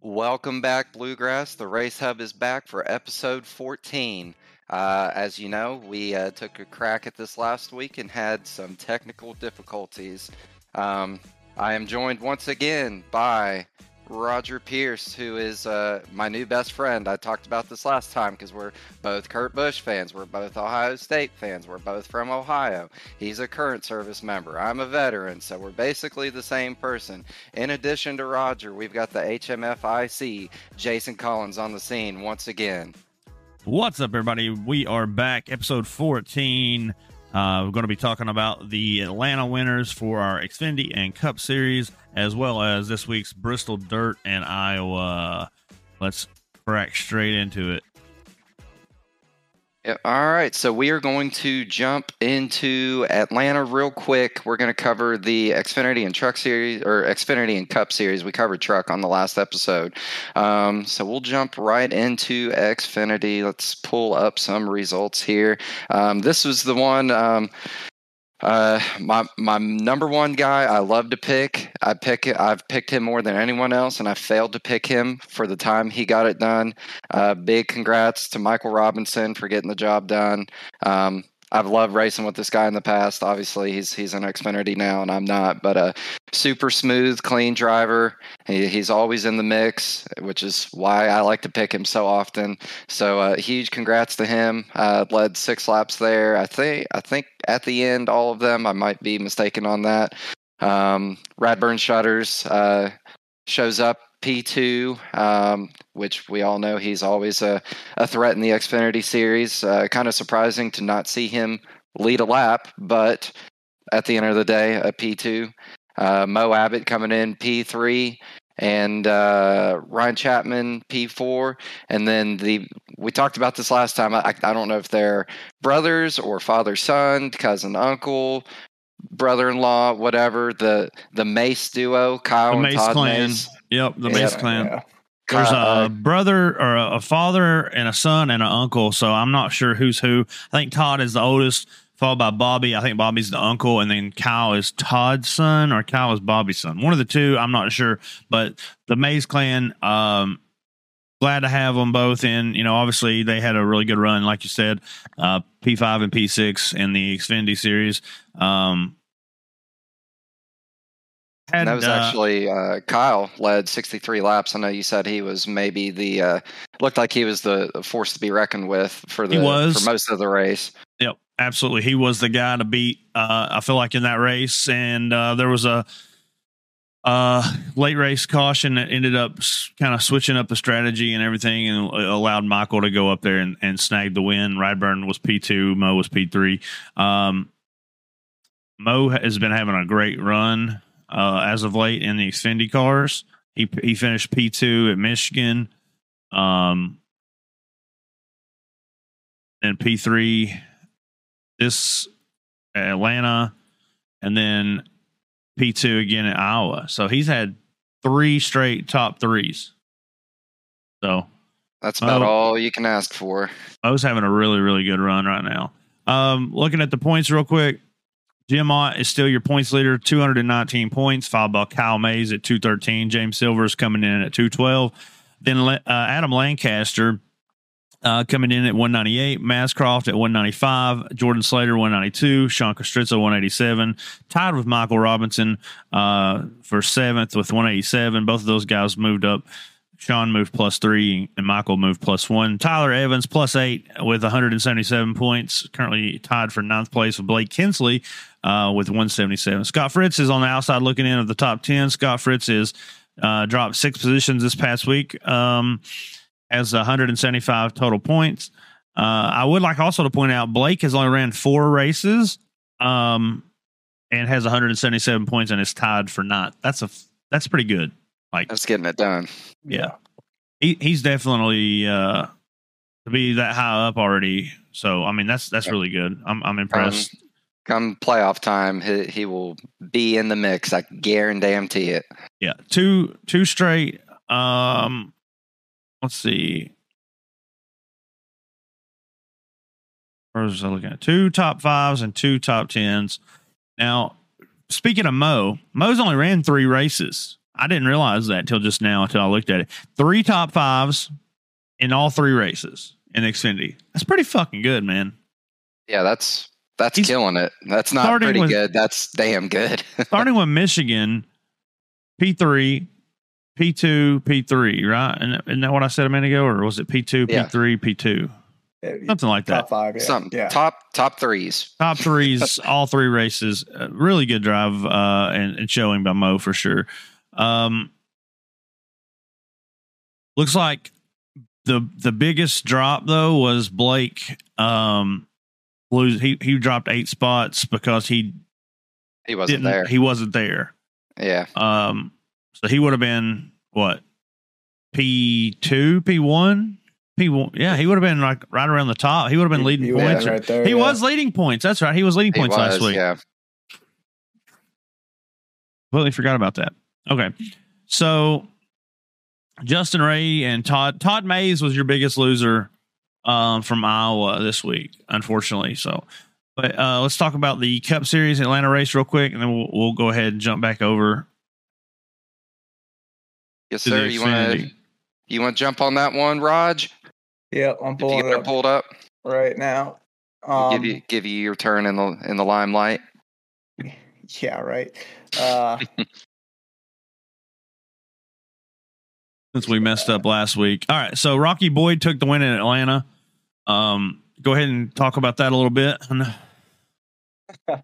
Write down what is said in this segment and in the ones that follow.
Welcome back, Bluegrass. The Race Hub is back for episode 14. Uh, as you know, we uh, took a crack at this last week and had some technical difficulties. Um, I am joined once again by Roger Pierce, who is uh, my new best friend. I talked about this last time because we're both Kurt Busch fans. We're both Ohio State fans. We're both from Ohio. He's a current service member. I'm a veteran, so we're basically the same person. In addition to Roger, we've got the HMFIC, Jason Collins, on the scene once again. What's up, everybody? We are back, episode 14. Uh, we're going to be talking about the Atlanta winners for our Xfinity and Cup Series, as well as this week's Bristol Dirt and Iowa. Let's crack straight into it. All right, so we are going to jump into Atlanta real quick. We're going to cover the Xfinity and Truck Series or Xfinity and Cup Series. We covered Truck on the last episode, um, so we'll jump right into Xfinity. Let's pull up some results here. Um, this was the one. Um, uh, my my number one guy I love to pick. I pick it I've picked him more than anyone else, and I failed to pick him for the time he got it done. Uh, big congrats to Michael Robinson for getting the job done. Um, I've loved racing with this guy in the past. Obviously, he's he's an Xfinity now, and I'm not. But a super smooth, clean driver. He, he's always in the mix, which is why I like to pick him so often. So uh, huge congrats to him. Uh, led six laps there. I think I think at the end, all of them. I might be mistaken on that. Um, Radburn Shutters uh, shows up P2, um, which we all know he's always a, a threat in the Xfinity series. Uh, kind of surprising to not see him lead a lap, but at the end of the day, a P2. Uh, Mo Abbott coming in P3 and uh, Ryan Chapman P4, and then the we talked about this last time. I, I don't know if they're brothers or father son, cousin uncle, brother-in-law, whatever. The the Mace duo, Kyle The and Mace Todd clan. Mace. Yep, the Yeah, clan. Yeah. There's a brother or a, a father and a son and an uncle, so I'm not sure who's who. I think Todd is the oldest, followed by Bobby. I think Bobby's the uncle, and then Kyle is Todd's son or Kyle is Bobby's son. One of the two, I'm not sure. But the Mays clan, um, glad to have them both in. You know, obviously they had a really good run, like you said, uh, P5 and P6 in the Xfinity series. Um, had, that was uh, actually uh, Kyle led 63 laps. I know you said he was maybe the uh, looked like he was the force to be reckoned with for the He was. for most of the race. Yep, absolutely. He was the guy to beat. Uh, I feel like in that race, and uh, there was a uh, late race caution that ended up kind of switching up the strategy and everything, and allowed Michael to go up there and, and snag the win. Radburn was P two, Mo was P three. Um, Mo has been having a great run uh, as of late in the Xfinity cars. He he finished P two at Michigan. Um, and P three this Atlanta, and then P two again at Iowa. So he's had three straight top threes. So That's about all you can ask for. Mo's having a really, really good run right now. Um, looking at the points real quick, Jim Ott is still your points leader, 219 points, followed by Kyle Mays at 213. James Silver's coming in at 212. Then uh, Adam Lancaster uh, coming in at 198, Mascroft at 195, Jordan Slater 192, Sean Castrizza 187, tied with Michael Robinson uh, for seventh with 187. Both of those guys moved up. Sean moved plus three and Michael moved plus one. Tyler Evans plus eight with 177 points, currently tied for ninth place with Blake Kinsley uh, with 177. Scott Fritz is on the outside looking in of the top 10. Scott Fritz is uh, dropped six positions this past week, um, has 175 total points. Uh, I would like also to point out Blake has only ran four races um, and has 177 points and is tied for not. That's a that's pretty good. Like That's getting it done. yeah. He he's definitely uh to be that high up already. So I mean that's that's really good. I'm I'm impressed. Come playoff time, he, he will be in the mix. I guarantee it. yeah. Two two straight um let's see. Where was I looking at? Two top fives and two top tens. Now, speaking of Mo, Mo's only ran three races. I didn't realize that till just now until I looked at it. Three top fives in all three races in Xfinity. That's pretty fucking good, man. Yeah, that's that's He's- killing it. That's not pretty with- good. That's damn good. Starting with Michigan, P three, P two, P three, right? And isn't that what I said a minute ago, or was it P two, P three, P two, something like that? top five. Yeah. Some yeah. top top threes. top threes, all three races. Uh, really good drive uh, and, and showing by Mo for sure. Um, looks like the the biggest drop though was Blake. Um, lose he he dropped eight spots because he He wasn't there. he wasn't there. yeah. Um, so he would have been what P two, P one, P one. Yeah, he would have been like right around the top. He would have been He- leading he was points. right there, he yeah. was leading points. That's right. He was leading He points last week. yeah. Completely forgot about that. Okay. So Justin Ray and Todd Todd Mays was your biggest loser um, from Iowa this week, unfortunately. So but uh, let's talk about the Cup Series Atlanta race real quick, and then we'll, we'll go ahead and jump back over Yes, sir. the You want to you want to jump on that one, Raj? Yep, I'm If you pulling get it it pulled up, right now. Um, give you give you your turn in the in the limelight. yeah, right. Uh, since we messed up last week. All right. So Rocky Boyd took the win in Atlanta. Um, go ahead and talk about that a little bit.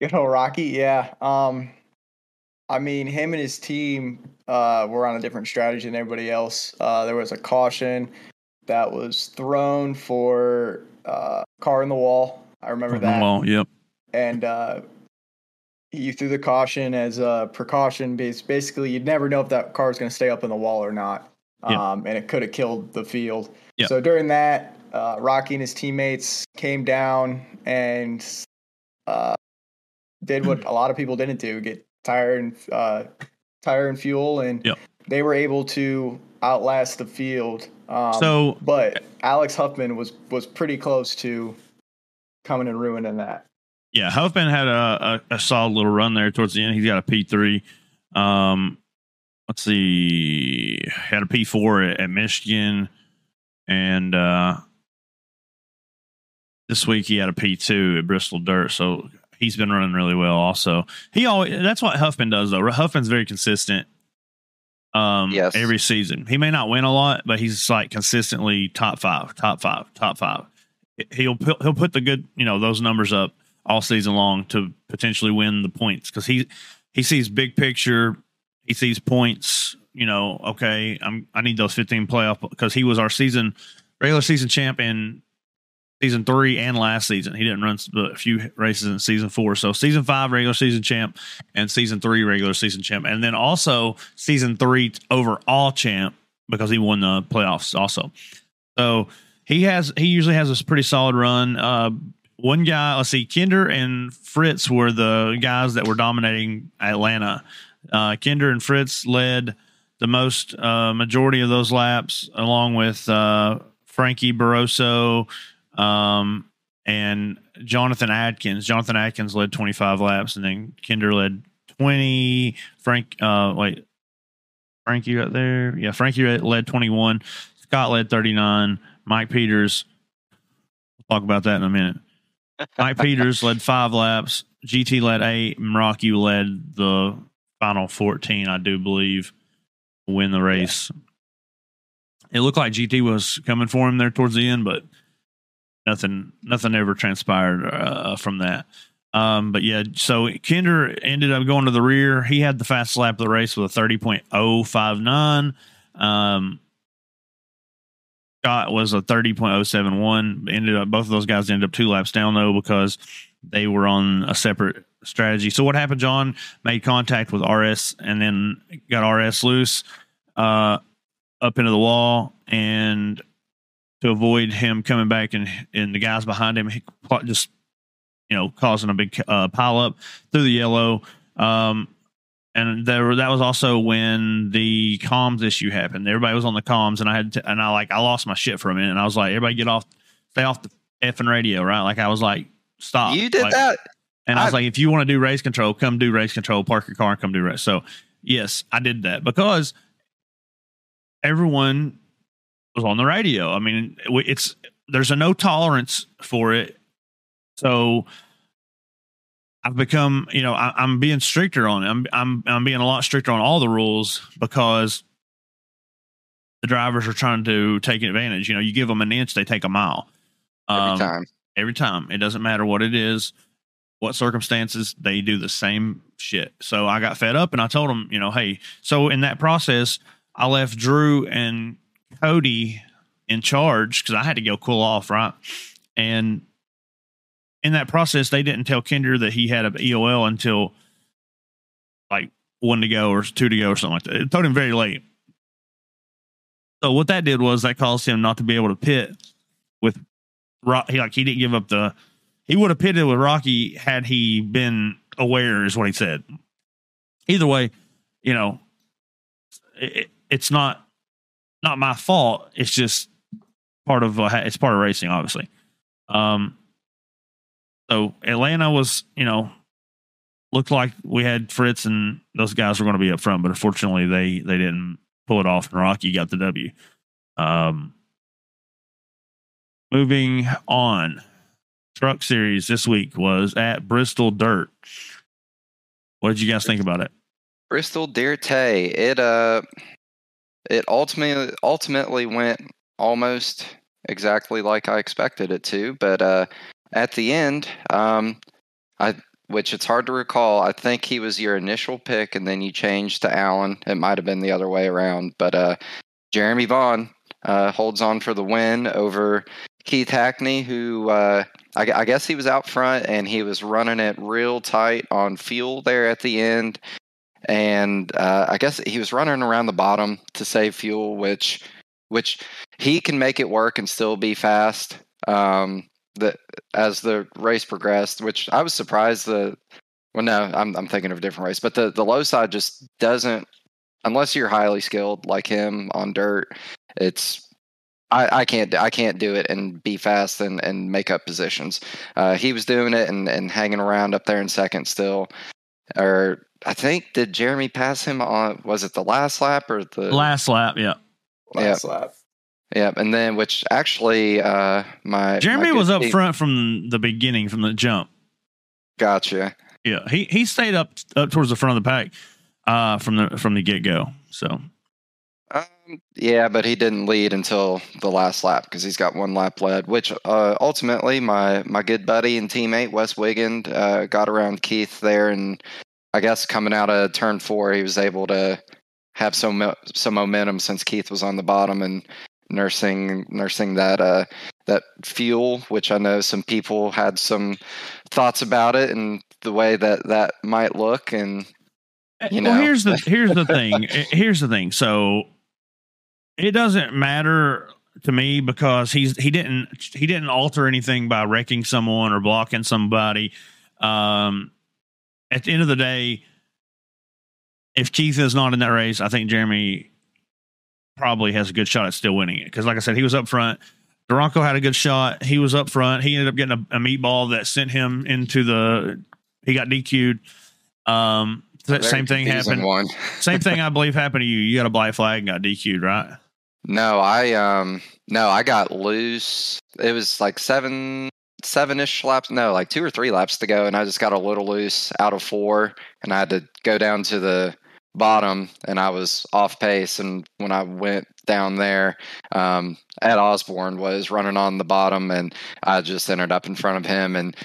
Good old Rocky, yeah. Um, I mean, him and his team uh, were on a different strategy than everybody else. Uh, there was a caution that was thrown for uh, car in the wall. I remember that. Well, yep. and uh, you threw the caution as a precaution because basically you'd never know if that car was going to stay up in the wall or not. Yeah. Um, and it could have killed the field. Yeah. So during that, uh, Rocky and his teammates came down and uh, did what a lot of people didn't do: get tire and uh, tire and fuel, and Yep. they were able to outlast the field. Um, So but Alex Huffman was was pretty close to coming and ruining that. yeah, Huffman had a, a, a solid little run there towards the end. He's got a P three. Um, let's see, had a P four at, at Michigan, and uh, this week he had a P two at Bristol Dirt. So he's been running really well. Also, he always that's what Huffman does though. Huffman's very consistent. Um, Yes. every season he may not win a lot, but he's like consistently top five, top five, top five. He'll put- he'll put the good you know those numbers up all season long to potentially win the points because he he sees big picture. He sees points. You know, okay, I'm I need those 15 playoff because he was our season regular season champ in season three and last season. He didn't run a few races in season four. So season five regular season champ and season three regular season champ, and then also season three overall champ because he won the playoffs also. So he has he usually has a pretty solid run. Uh, one guy, let's see, Kinder and Fritz were the guys that were dominating Atlanta. Uh, Kinder and Fritz led the most uh, majority of those laps, along with uh, Frankie Barroso um, and Jonathan Adkins. Jonathan Adkins led 25 laps, and then Kinder led 20. Frank, uh, wait, Frankie right there. Yeah, Frankie led 21. Scott led 39. Mike Peters, we'll talk about that in a minute. Mike Peters led five laps. GT led eight. Rocky led the final 14, I do believe, win the race. It looked like GT was coming for him there towards the end, but nothing nothing ever transpired uh, from that. Um, but yeah, so Kinder ended up going to the rear. He had the fastest lap of the race with a 30.059. Um, Scott was a 30.071. Ended up both of those guys ended up two laps down though because they were on a separate strategy. So what happened? John made contact with RS and then got RS loose uh, up into the wall and to avoid him coming back and and the guys behind him just you know causing a big uh, pile up through the yellow. Um, and there that was also when the comms issue happened. Everybody was on the comms, and I had to, and I like I lost my shit for a minute, and I was like, everybody get off, stay off the effing radio, right? Like I was like, stop. you did Like, that. and I was like, if you want to do race control, come do race control. Park your car and come do race. So Yes, I did that because everyone was on the radio. I mean, it's there's a no tolerance for it. So I've become, you know, I, am being stricter on it. I'm, I'm, I'm being a lot stricter on all the rules because the drivers are trying to take advantage. You know, you give them an inch, they take a mile. Um, every time. Every time. It doesn't matter what it is, what circumstances, they do the same shit. So I got fed up and I told them, you know, hey, so in that process, I left Drew and Cody in charge because I had to go cool off, right? And in that process, they didn't tell Kinder that he had an EOL until like one to go or two to go or something like that. It told him very late. So what that did was that caused him not to be able to pit with Rock. He like he didn't give up the. He would have pitted with Rocky had he been aware, is what he said. Either way, you know, it, it's not not my fault. It's just part of uh, it's part of racing, obviously. Um, so Atlanta was, you know, looked like we had Fritz and those guys were going to be up front, but unfortunately they they didn't pull it off, and Rocky got the W. Um, moving on, Truck Series this week was at Bristol Dirt. What did you guys think about it? Bristol Dirt. It uh, it ultimately ultimately went almost exactly like I expected it to, but uh, at the end, um, I which it's hard to recall. I think he was your initial pick, and then you changed to Allen. It might have been the other way around, but uh, Jeremy Vaughn uh, holds on for the win over Keith Hackney, who uh, I, I, guess he was out front and he was running it real tight on fuel there at the end. And uh, I guess he was running around the bottom to save fuel, which which he can make it work and still be fast. Um, the as the race progressed, which I was surprised the well no, I'm I'm thinking of a different race, but the the low side just doesn't unless you're highly skilled like him on dirt, it's I, I can't I can't do it and be fast and, and make up positions. Uh, he was doing it and, and hanging around up there in second still. Or I think did Jeremy pass him on was it the last lap or the last lap, yeah. Last yeah. lap. Yeah, and then which actually uh my Jeremy my was up team, front from the beginning, from the jump. Gotcha. Yeah, he he stayed up up towards the front of the pack uh from the from the get go. So um, yeah, but he didn't lead until the last lap because he's got one lap led. Which uh, ultimately, my my good buddy and teammate Wes Wigand uh, got around Keith there, and I guess coming out of turn four, he was able to have some some momentum since Keith was on the bottom and nursing nursing that uh that fuel which i know some people had some thoughts about it and the way that that might look and you know. well, here's the here's the thing. Here's the thing. So it doesn't matter to me because he's he didn't he didn't alter anything by wrecking someone or blocking somebody. Um at the end of the day if Keith is not in that race, I think Jeremy probably has a good shot at still winning it. Because, like I said, he was up front. Duranco had a good shot. He was up front. He ended up getting a, a meatball that sent him into the. He got DQ'd. Um, same thing happened. One. same thing, I believe, happened to you. You got a black flag and got DQ'd, right? No, I um, no, I got loose. It was like seven, seven ish laps. No, like two or three laps to go, and I just got a little loose out of four, and I had to go down to the bottom and I was off pace. And when I went down there, um, Ed Osborne was running on the bottom and I just ended up in front of him. And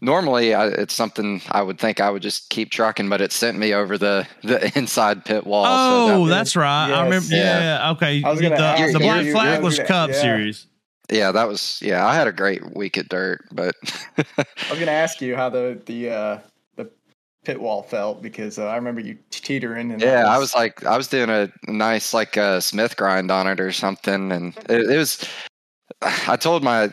normally I, it's something I would think I would just keep trucking, but it sent me over the, the inside pit wall. Oh, so that, that's right. Yes. I remember. Yeah. yeah okay. The, the, Black Flag was Cup yeah. Series. Yeah, that was yeah. I had a great week at dirt, but I was going to ask you how the the uh, pit wall felt because uh, I remember you teetering. And yeah, was... I was like, I was doing a nice like a uh, Smith grind on it or something, and it, it, was. I told my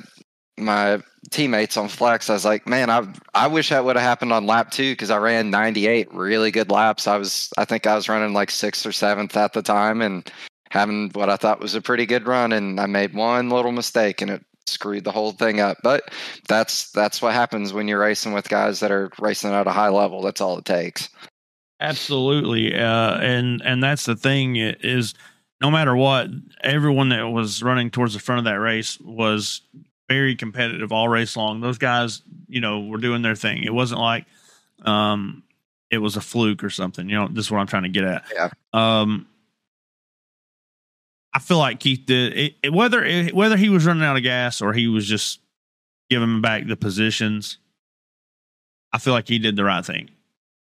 my teammates on Flex, I was like, man, I I wish that would have happened on lap two because I ran 98 really good laps. I was, I think I was running like sixth or seventh at the time, and having what I thought was a pretty good run, and I made one little mistake, and it screwed the whole thing up. But that's that's what happens when you're racing with guys that are racing at a high level. That's all it takes. Absolutely, uh, and and that's the thing is, no matter what, everyone that was running towards the front of that race was very competitive all race long. Those guys, you know, were doing their thing. It wasn't like um, it was a fluke or something. You know, this is what I'm trying to get at. Yeah. Um, I feel like Keith did it, it, whether it, whether he was running out of gas or he was just giving back the positions. I feel like he did the right thing.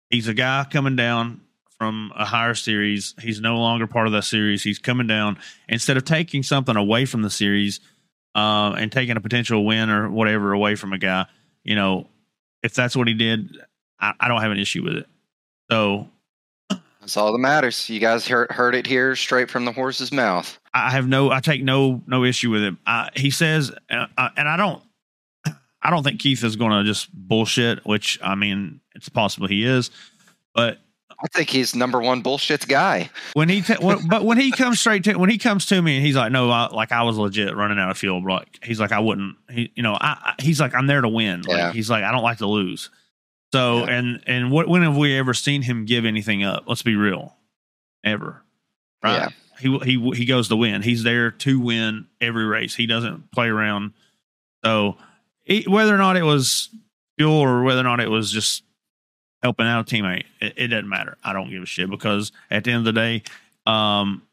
He's a guy coming down from a higher series. He's no longer part of that series. He's coming down instead of taking something away from the series uh, and taking a potential win or whatever away from a guy. You know, if that's what he did, I, I don't have an issue with it. So that's all that matters. You guys heard heard it here straight from the horse's mouth. I have no, I take no no issue with him. I, he says, uh, uh and I don't, I don't think Keith is going to just bullshit. Which I mean, it's possible he is, but I think he's number one bullshit guy. When he, but when he comes straight to, when he comes to me and he's like, no, I, like I was legit running out of fuel. Like he's like, I wouldn't, he, you know, I, I he's like, I'm there to win. Like, yeah. He's like, I don't like to lose. So, yeah. and, and what, when have we ever seen him give anything up? Let's be real. Ever. Right. Yeah. He, he, he goes to win. He's there to win every race. He doesn't play around. So, whether or not it was fuel or whether or not it was just helping out a teammate. It, it, doesn't matter. I don't give a shit because at the end of the day, um,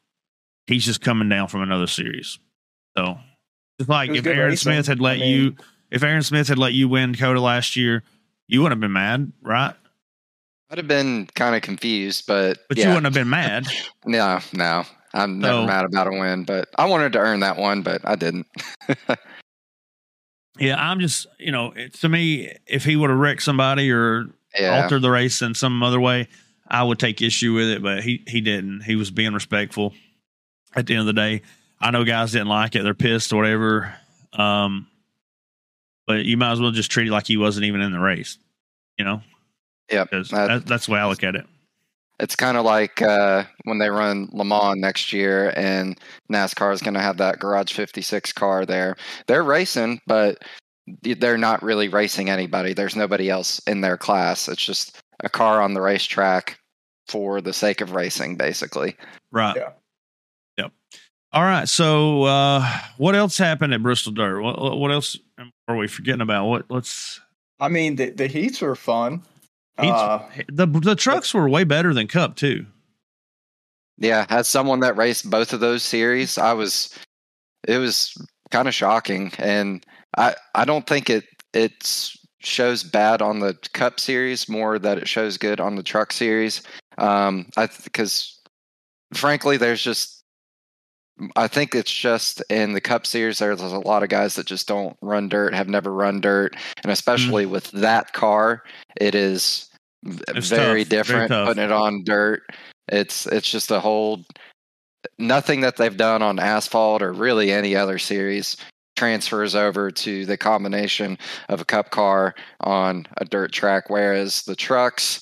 he's just coming down from another series. So it's like if Aaron racing. Smith had let I mean, you, if Aaron Smith had let you win COTA last year, you wouldn't have been mad, right? I'd have been kind of confused, but but yeah. you wouldn't have been mad. no, no, I'm never so, mad about a win, but I wanted to earn that one, but I didn't. yeah, I'm just you know, it, to me, if he would have wrecked somebody or yeah. altered the race in some other way, I would take issue with it. But he he didn't. He was being respectful. At the end of the day, I know guys didn't like it. They're pissed or whatever. Um, but you might as well just treat it like he wasn't even in the race. You know. Yeah, that, that's the way I look at it. It's kind of like uh, when they run Le Mans next year, and NASCAR is going to have that Garage 56 car there. They're racing, but they're not really racing anybody. There's nobody else in their class. It's just a car on the racetrack for the sake of racing, basically. Right. Yeah. Yep. All right. So, uh, what else happened at Bristol Dirt? What, what else are we forgetting about? What? Let's. I mean, the the heats were fun. Heats, uh, the the trucks were way better than Cup too. Yeah, as someone that raced both of those series, I was. It was kind of shocking, and I I don't think it it shows bad on the Cup series more that it shows good on the Truck series. Um, I because frankly, there's just I think it's just in the Cup Series. There's a lot of guys that just don't run dirt, have never run dirt, and especially mm. with that car, it is it's very tough. different very putting it on dirt. It's it's just a whole nothing that they've done on asphalt or really any other series transfers over to the combination of a cup car on a dirt track whereas the trucks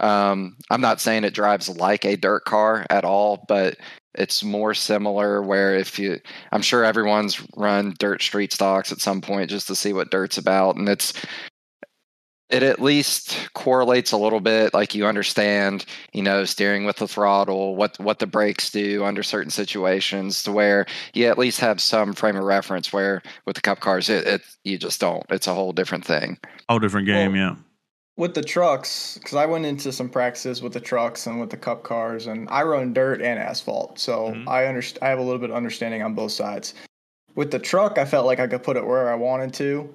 um, i'm not saying it drives like a dirt car at all but it's more similar where if you i'm sure everyone's run dirt street stocks at some point just to see what dirt's about and it's it at least correlates a little bit like you understand you know steering with the throttle what what the brakes do under certain situations to where you at least have some frame of reference where with the cup cars it, it you just don't. It's a whole different thing. Whole different game well, yeah with the trucks because i went into some practices with the trucks and with the cup cars and i run dirt and asphalt so mm-hmm. i understand i have a little bit of understanding on both sides with the truck i felt like i could put it where i wanted to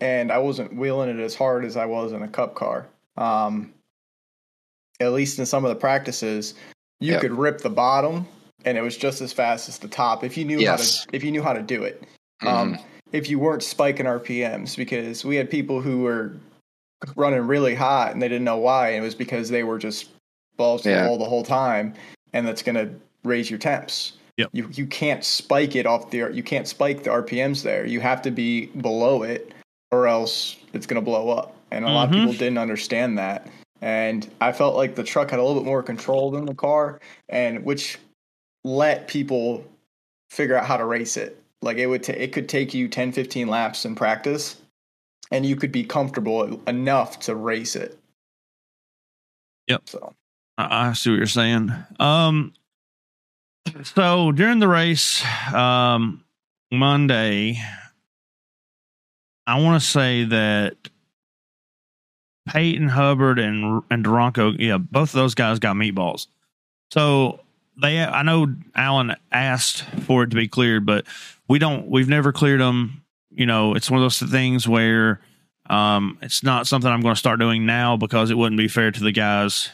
and I wasn't wheeling it as hard as I was in a cup car. Um, at least in some of the practices, you yep. could rip the bottom, and it was just as fast as the top if you knew yes. how to if you knew how to do it. Mm-hmm. Um, if you weren't spiking RPMs, because we had people who were running really hot and they didn't know why, and it was because they were just balls to yeah. the wall the whole time, and that's going to raise your temps. Yep. You you can't spike it off the you can't spike the RPMs there. You have to be below it or else it's going to blow up. And a mm-hmm. lot of people mm-hmm. didn't understand that. And I felt like the truck had a little bit more control than the car, and which let people figure out how to race it. Like it would, t- it could take you 10, 15 laps in practice, and you could be comfortable enough to race it. Yep. So I I see what you're saying. Um, so during the race, um, Monday, I want to say that Peyton Hubbard and and Duranko, yeah, both of those guys got meatballs. So they, I know Alan asked for it to be cleared, but we don't. We've never cleared them. You know, it's one of those things where um, it's not something I'm going to start doing now because it wouldn't be fair to the guys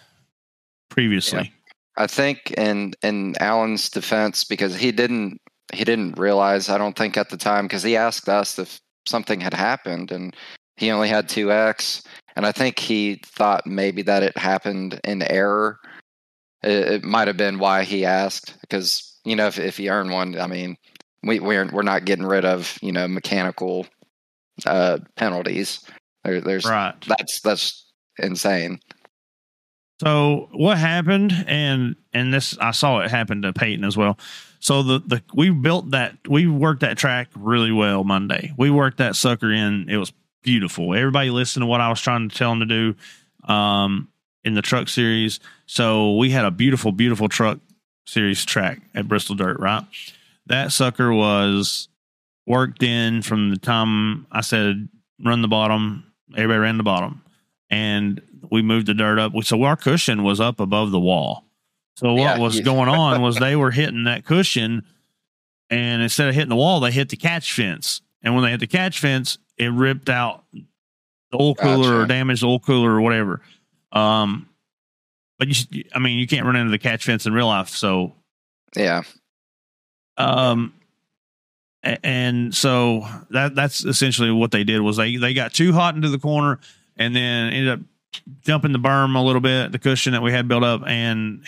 previously. I think in in Alan's defense, because he didn't he didn't realize, I don't think at the time, because he asked us if something had happened, and he only had two X, and I think he thought maybe that it happened in error. It, it might have been why he asked, because you know if if you earn one, I mean, we we're we're not getting rid of you know mechanical uh, penalties. There, there's Right. that's that's insane. So what happened, and and this I saw it happen to Peyton as well. So the the we built that we worked that track really well Monday. We worked that sucker in. It was beautiful. Everybody listened to what I was trying to tell them to do um, in the truck series. So we had a beautiful, beautiful truck series track at Bristol Dirt. Right, that sucker was worked in from the time I said run the bottom. Everybody ran the bottom, and we moved the dirt up. So our cushion was up above the wall. So what Yeah, was you- going on was they were hitting that cushion, and instead of hitting the wall, they hit the catch fence. And when they hit the catch fence, it ripped out the oil cooler or damaged the old cooler or whatever. Um, but you, I mean, you can't run into the catch fence in real life. So Yeah, um, and so that that's essentially what they did was they they got too hot into the corner and then ended up dumping the berm a little bit, the cushion that we had built up, and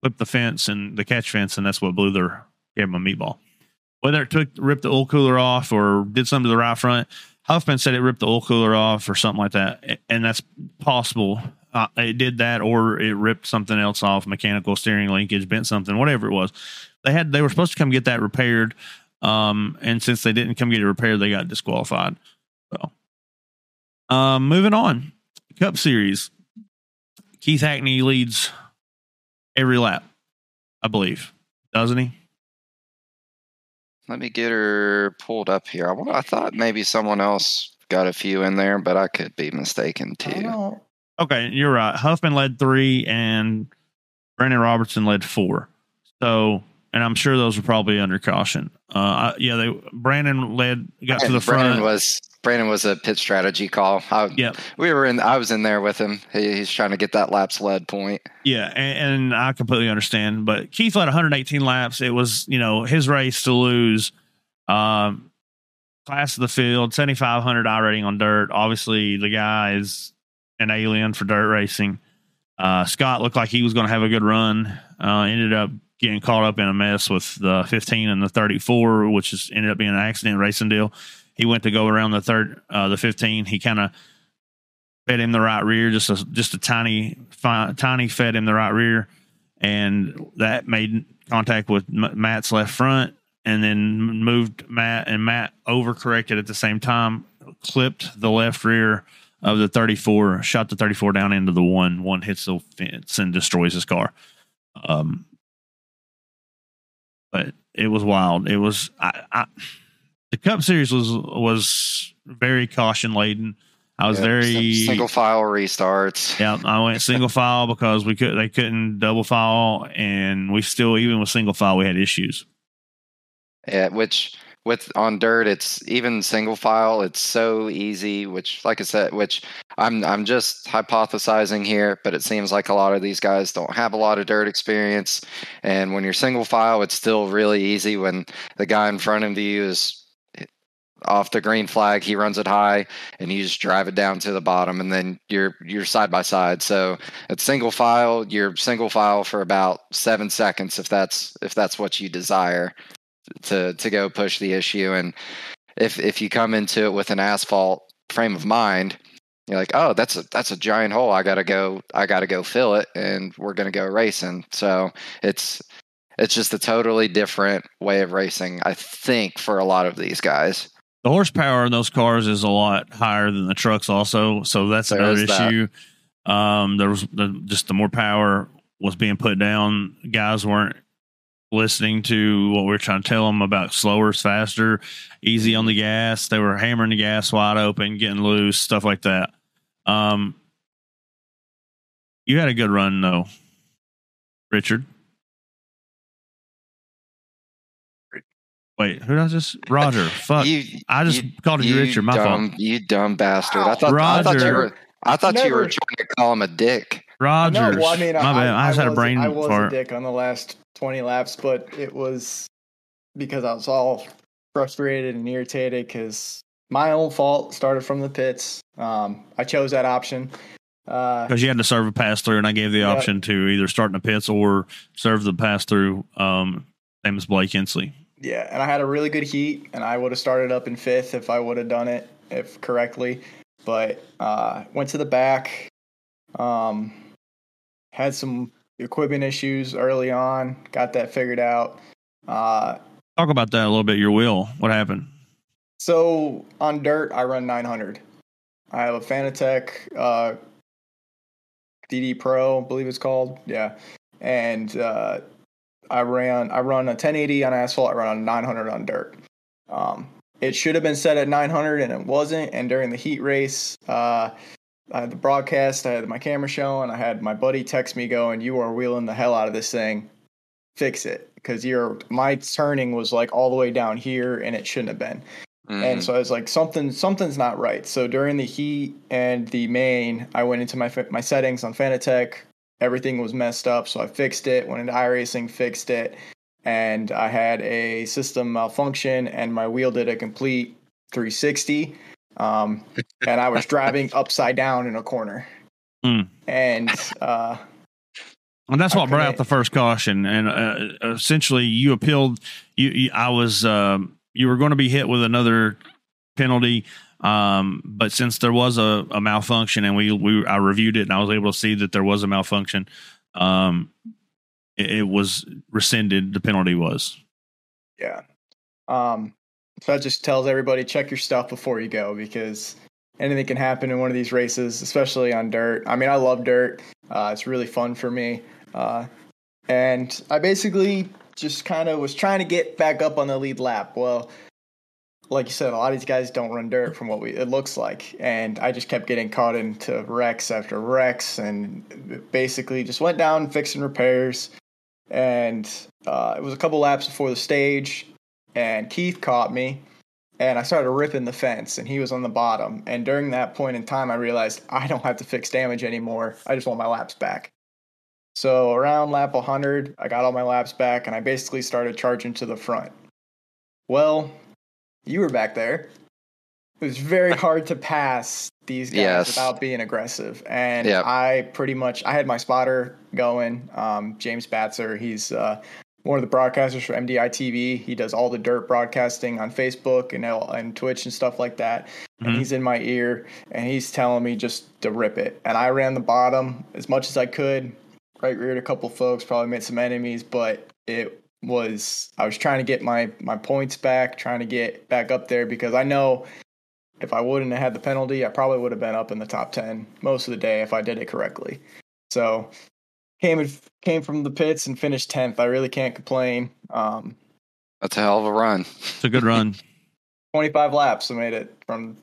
flipped the fence and the catch fence, and that's what blew their gave them a meatball. Whether it took ripped the oil cooler off or did something to the right front, Huffman said it ripped the oil cooler off or something like that, and that's possible. Uh, it did that, or it ripped something else off, mechanical steering linkage, bent something, whatever it was. They had they were supposed to come get that repaired, um, and since they didn't come get it repaired, they got disqualified. So, um, moving on, Cup Series. Keith Hackney leads every lap, I believe, doesn't he? let me get her pulled up here. I, I thought maybe someone else got a few in there, but I could be mistaken too. Okay, you're right. Huffman led three, and Brandon Robertson led four. So, and I'm sure those were probably under caution. Uh, yeah, they Brandon led, got to the Brandon front. was Brandon was a pit strategy call. I, Yep. we were in. I was in there with him. He, he's trying to get that laps led point. Yeah, and, and I completely understand. But Keith led 118 laps. It was, you know, his race to lose. Um, class of the field, 7,500 iRating on dirt. Obviously, the guy is an alien for dirt racing. Uh, Scott looked like he was going to have a good run. Uh, ended up getting caught up in a mess with the 15 and the 34, which is ended up being an accident racing deal. He went to go around the third, uh, the 15. He kind of fed him the right rear, just a just a tiny, fi- tiny fed him the right rear, and that made contact with M- Matt's left front, and then moved Matt, and Matt overcorrected at the same time, clipped the left rear of the 34, shot the 34 down into the one. One hits the fence and destroys his car. Um, but it was wild. It was I, I the Cup Series was was very caution laden. I was Yeah, very single file restarts. yeah, I went single file because we could they couldn't double file, and we still even with single file we had issues. Yeah, which with on dirt, it's even single file. It's so easy. Which, like I said, which I'm I'm just hypothesizing here, but it seems like a lot of these guys don't have a lot of dirt experience. And when you're single file, it's still really easy. When the guy in front of you is eh, off the green flag, he runs it high, and you just drive it down to the bottom, and then you're you're side by side. So it's single file. You're single file for about seven seconds if that's if that's what you desire to to go push the issue and if if you come into it with an asphalt frame of mind you're like oh that's a that's a giant hole i gotta go i gotta go fill it and we're gonna go racing so it's it's just a totally different way of racing i think for a lot of these guys The horsepower in those cars is a lot higher than the trucks, also. So that's There another is that. issue. Um, there was the, just the more power was being put down. Guys weren't listening to what we are trying to tell them about slower is faster, easy on the gas. They were hammering the gas wide open, getting loose, stuff like that. Um, you had a good run though, Richard. Wait, who did I just Roger? Fuck, You, I just you- called you, Richard. My dumb, fault. You dumb bastard. I Ow. thought, I thought you were. I thought you were trying to call him a dick. Rogers. No, well, I mean, my I, bad. I, just had a was- brain I was fart. a dick on the last 20 laps, but it was because I was all frustrated and irritated because my own fault started from the pits. Um, I chose that option. Uh, Because you had to serve a pass through, and I gave the Yep. option to either start in the pits or serve the pass through. Um, same as Blake Hensley. yeah, and I had a really good heat, and I would have started up in fifth if I would have done it if correctly. But uh, went to the back, um, had some equipment issues early on, got that figured out. Uh, Talk about that a little bit. Your wheel. What happened? So on dirt, I run 900. I have a Fanatec uh, DD Pro, I believe it's called. Yeah, and uh, I ran I run a 1080 on asphalt. I run a 900 on dirt. Um, it should have been set at 900 and it wasn't. And during the heat race, uh, I had the broadcast. I had my camera showing. I had my buddy text me going, "You are wheeling the hell out of this thing. Fix it." Because your my turning was like all the way down here, and it shouldn't have been. Mhm. And so I was like, something, something's not right. So during the heat and the main, I went into my my settings on Fanatec. Everything was messed up, so I fixed it. Went into iRacing, fixed it, and I had a system malfunction, and my wheel did a complete 360, um, and I was driving upside down in a corner. Hmm. And uh, And that's I what brought out the first caution. And uh, essentially, you appealed. You, you I was. Um, you were going to be hit with another penalty. Um, but since there was a, a malfunction, and we we I reviewed it, and I was able to see that there was a malfunction. Um, it, it was rescinded. The penalty was. Yeah. Um, so that just tells everybody check your stuff before you go because anything can happen in one of these races, especially on dirt. I mean, I love dirt. Uh, it's really fun for me. Uh, and I basically just kind of was trying to get back up on the lead lap. Well, like you said, a lot of these guys don't run dirt from what we it looks like, and I just kept getting caught into wrecks after wrecks, and basically just went down fixing repairs. And uh, it was a couple laps before the stage, and Keith caught me, and I started ripping the fence, and he was on the bottom. And during that point in time, I realized I don't have to fix damage anymore. I just want my laps back. So around lap 100, I got all my laps back, and I basically started charging to the front. Well, you were back there. It was very hard to pass these guys Yes. without being aggressive, and Yep. I pretty much I had my spotter going. Um, James Batzer, he's uh, one of the broadcasters for MDI TV. He does all the dirt broadcasting on Facebook and and Twitch and stuff like that. And Mhm. he's in my ear and he's telling me just to rip it. And I ran the bottom as much as I could. Right reared a couple folks, probably made some enemies, but it was I was trying to get my my points back, trying to get back up there because I know if I wouldn't have had the penalty, I probably would have been up in the top ten most of the day if I did it correctly. So came and came from the pits and finished tenth. I really can't complain. Um, That's a hell of a run. It's a good run. 25 laps, I made it from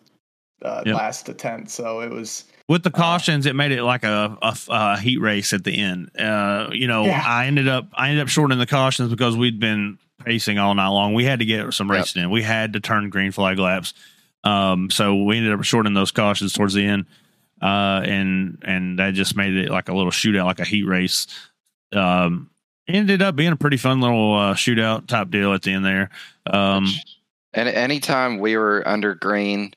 uh, Yep. last to tenth. So it was With the cautions, it made it like a, a, a heat race at the end. Uh, you know, Yeah. I ended up I ended up shortening the cautions because we'd been pacing all night long. We had to get some Yep. racing in. We had to turn green flag laps. Um, so we ended up shortening those cautions towards the end, uh, and and that just made it like a little shootout, like a heat race. Um, ended up being a pretty fun little uh, shootout type deal at the end there. Um, And anytime we were under green,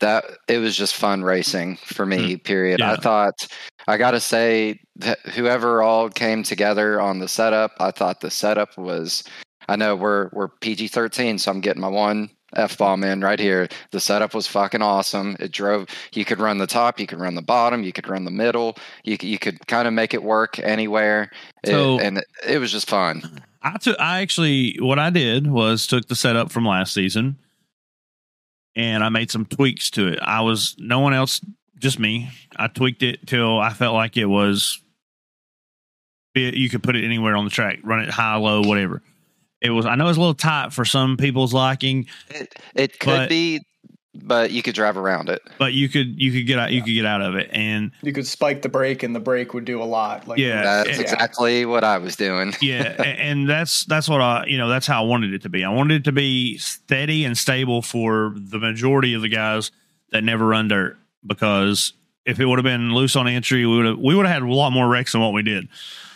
that it was just fun racing for me. Period. Yeah. I thought I got to say that whoever all came together on the setup, I thought the setup was. I know we're we're PG thirteen, so I'm getting my one f bomb in right here. The setup was fucking awesome. It drove. You could run the top, you could run the bottom, you could run the middle. You could, you could kind of make it work anywhere. It- So- and it, it was just fun. I took. I actually, what I did was took the setup from last season, and I made some tweaks to it. I was no one else just me. I tweaked it till I felt like it was. It, you could put it anywhere on the track, run it high, low, whatever. It was. I know it's a little tight for some people's liking, It it could But- be, but you could drive around it. but you could you could get out you could get out of it, and You could spike the brake, and the brake would do a lot. Like Yeah. That's yeah. exactly what I was doing. yeah, a- and that's that's what I you know that's how I wanted it to be. I wanted it to be steady and stable for the majority of the guys that never run dirt because if it would have been loose on entry, we would have we would have had a lot more wrecks than what we did.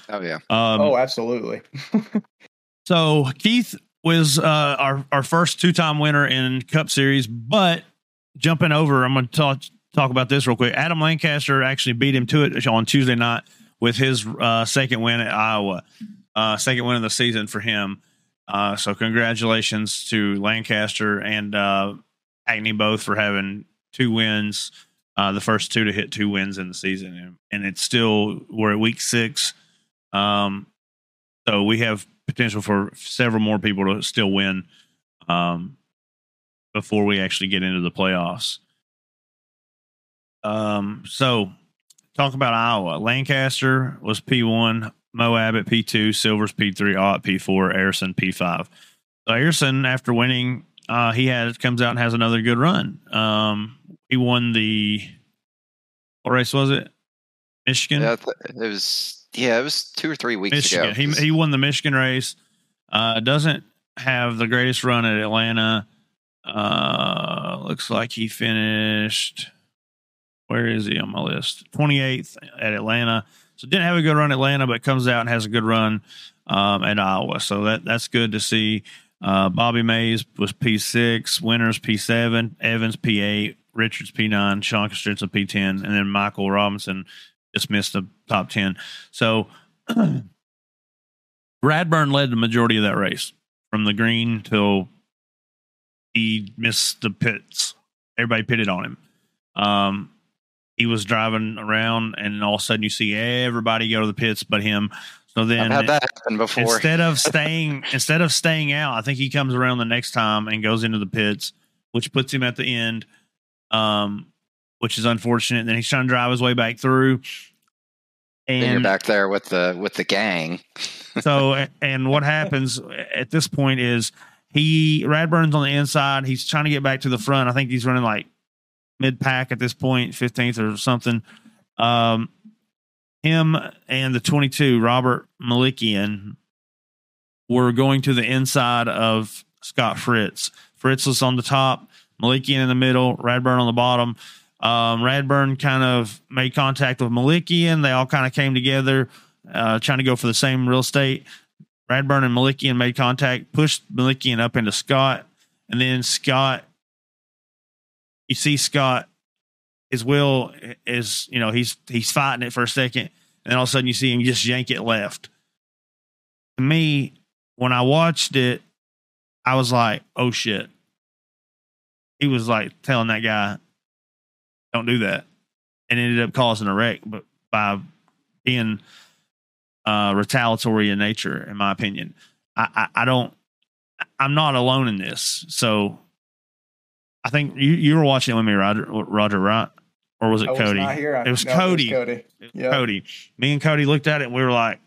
Oh yeah. Um, oh, absolutely. So Keith was uh, our our first two time winner in Cup Series, but jumping over, I'm going to talk talk about this real quick. Adam Lancaster actually beat him to it on Tuesday night with his uh, second win at Iowa, uh, second win of the season for him. Uh, so congratulations to Lancaster and uh, Hackney both for having two wins, uh, the first two to hit two wins in the season, and, and it's still we're at week six. Um, so we have potential for several more people to still win um, before we actually get into the playoffs. Um, so talk about Iowa. Lancaster was P1, Mo Abbott P2, Silvers P3, Ott P4, Arison P5. So Arison, after winning, uh, he has comes out and has another good run. Um, he won the what race was it? Michigan. Yeah, it was. Yeah, it was two or three weeks Michigan. ago. He he won the Michigan race. Uh, doesn't have the greatest run at Atlanta. Uh, looks like he finished. Where is he on my list? Twenty eighth at Atlanta. So didn't have a good run at Atlanta, but comes out and has a good run um, at Iowa. So that that's good to see. Uh, Bobby Mays was P six, Winters P seven, Evans P eight, Richards P nine, Sean Costenza P ten, and then Michael Robinson just missed the top ten. So Bradburn led the majority of that race from the green till he missed the pits. Everybody pitted on him. Um, he was driving around, and all of a sudden you see everybody go to the pits but him. So then I've had that happen before. instead of staying instead of staying out, I think he comes around the next time and goes into the pits, which puts him at the end, um, which is unfortunate. And then he's trying to drive his way back through, Then you're and back there with the with the gang. so and what happens at this point is he Radburn's on the inside. He's trying to get back to the front. I think he's running like mid pack at this point, fifteenth or something. Um, him and the twenty two Robert Malikian were going to the inside of Scott Fritz. Fritz was on the top, Malikian in the middle, Radburn on the bottom. Um, Radburn kind of made contact with Malikian. They all kind of came together, uh, trying to go for the same real estate. Radburn and Malikian made contact, pushed Malikian up into Scott, and then Scott. You see Scott, his will is you know he's he's fighting it for a second, and all of a sudden you see him just yank it left. To me, when I watched it, I was like, "Oh shit!" He was like telling that guy, "Don't do that," and ended up causing a wreck, but by being uh, retaliatory in nature, in my opinion. I, I, I don't. I'm not alone in this. So, I think you you were watching it with me, Roger. Roger, right? Or was it I was Cody? here. I- It was no, Cody. Cody. It was Yeah. Cody. Me and Cody looked at it and we were like,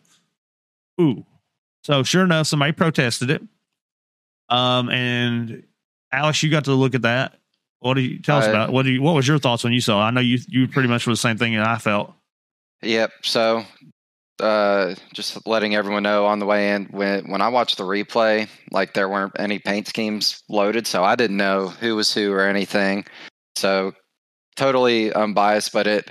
"Ooh!" So sure enough, somebody protested it. Um, and Alex, you got to look at that. What do you tell us I- about? it? What do you? What was your thoughts when you saw? it? I know you you pretty much were the same thing that I felt. Yep. So, uh, just letting everyone know on the way in when when I watched the replay, like there weren't any paint schemes loaded, so I didn't know who was who or anything. So, totally unbiased, but it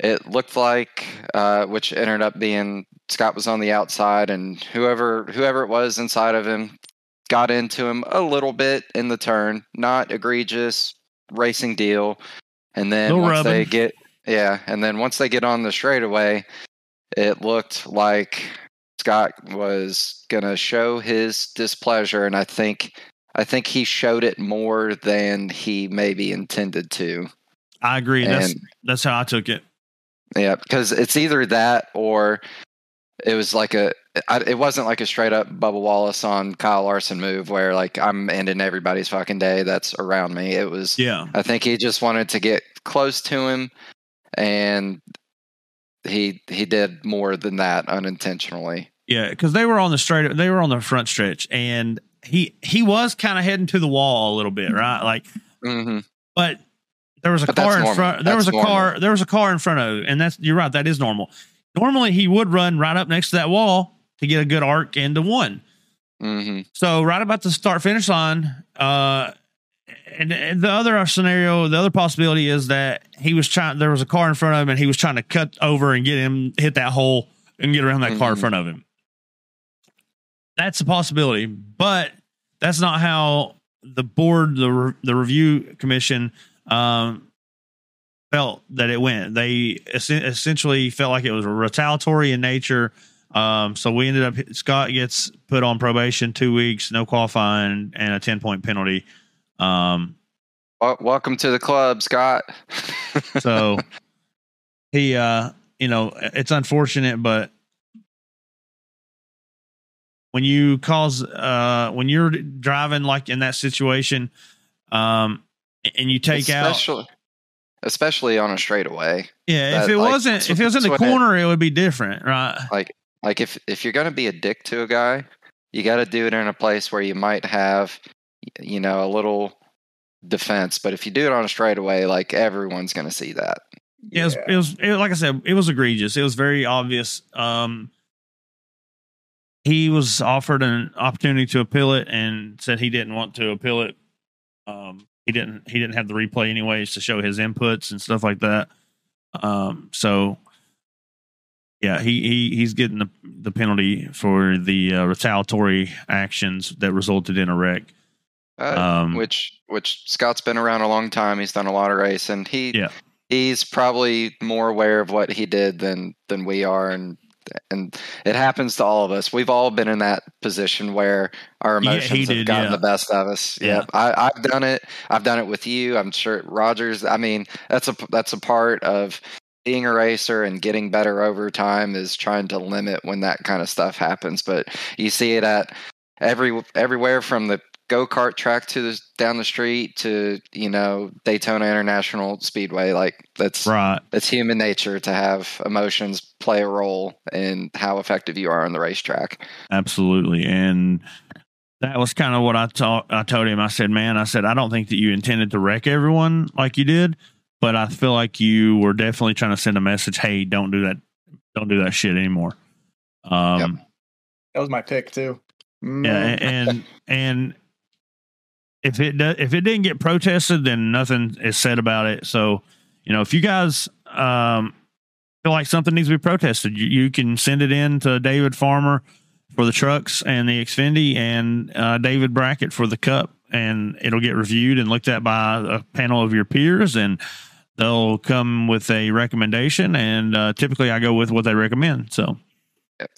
it looked like, uh, which ended up being Scott was on the outside, and whoever whoever it was inside of him got into him a little bit in the turn, not egregious racing deal, and then once they get yeah, and then once they get on the straightaway, it looked like Scott was gonna show his displeasure, and I think I think he showed it more than he maybe intended to. I agree. That's that's how I took it. yeah, because it's either that or it was like a I, it wasn't like a straight up Bubba Wallace on Kyle Larson move where like I'm ending everybody's fucking day that's around me. It was Yeah. I think he just wanted to get close to him, and he he did more than that unintentionally. Yeah, because they were on the straight, they were on the front stretch, and he he was kind of heading to the wall a little bit, right? Like, hmm but there was a But car in front. There That's was a car. There was a car in front of, and that's you're right. That is normal. Normally, he would run right up next to that wall to get a good arc into one. hmm So right about the start finish line, uh, and, and the other scenario, the other possibility is that he was trying. There was a car in front of him, and he was trying to cut over and get him hit that hole and get around that car in Mhm. front of him. That's a possibility, but that's not how the board, the re- the review commission, um, felt that it went. They es- essentially felt like it was retaliatory in nature. Um, so we ended up Scott gets put on probation two weeks, no qualifying, and a ten point penalty. Um, Wel- welcome to the club, Scott. so he, uh, you know, it's unfortunate, but when you cause, uh, when you're driving like in that situation, um, and you take out, especially, especially on a straightaway. yeah, if it like, wasn't, if it was in the what- that's what it- corner, it would be different, right? Like like if if you're gonna be a dick to a guy, you got to do it in a place where you might have, you know, a little defense. But if you do it on a straightaway, like everyone's gonna see that. Yeah, it was, it was it, like I said, it was egregious. It was very obvious. Um, he was offered an opportunity to appeal it and said he didn't want to appeal it. Um, he didn't. He didn't have the replay anyways to show his inputs and stuff like that. Um, so yeah, he he he's getting the the penalty for the uh, retaliatory actions that resulted in a wreck. Uh, Um, which which Scott's been around a long time. He's done a lot of racing. He Yeah. he's probably more aware of what he did than than we are, and and it happens to all of us. We've all been in that position where our Yeah, emotions have did, gotten yeah. the best of us. Yeah. Yep. I, I've done it. I've done it with you. I'm sure Rogers. I mean, that's a that's a part of being a racer and getting better over time is trying to limit when that kind of stuff happens. But you see it at every everywhere from the go kart track to the down the street to you know Daytona International Speedway. Like that's right. it's human nature to have emotions play a role in how effective you are on the racetrack. Absolutely. And that was kind of what I taught I told him. I said, Man, I said, I don't think that you intended to wreck everyone like you did, but I feel like you were definitely trying to send a message, hey, don't do that don't do that shit anymore. Um Yep. That was my pick too. Yeah, Mm. and and if it do, if it didn't get protested, then nothing is said about it. So, you know, if you guys um, feel like something needs to be protested, you, you can send it in to David Farmer for the trucks and the Xfinity, and uh, David Brackett for the Cup, and it'll get reviewed and looked at by a panel of your peers, and they'll come with a recommendation. And uh, typically, I go with what they recommend. So,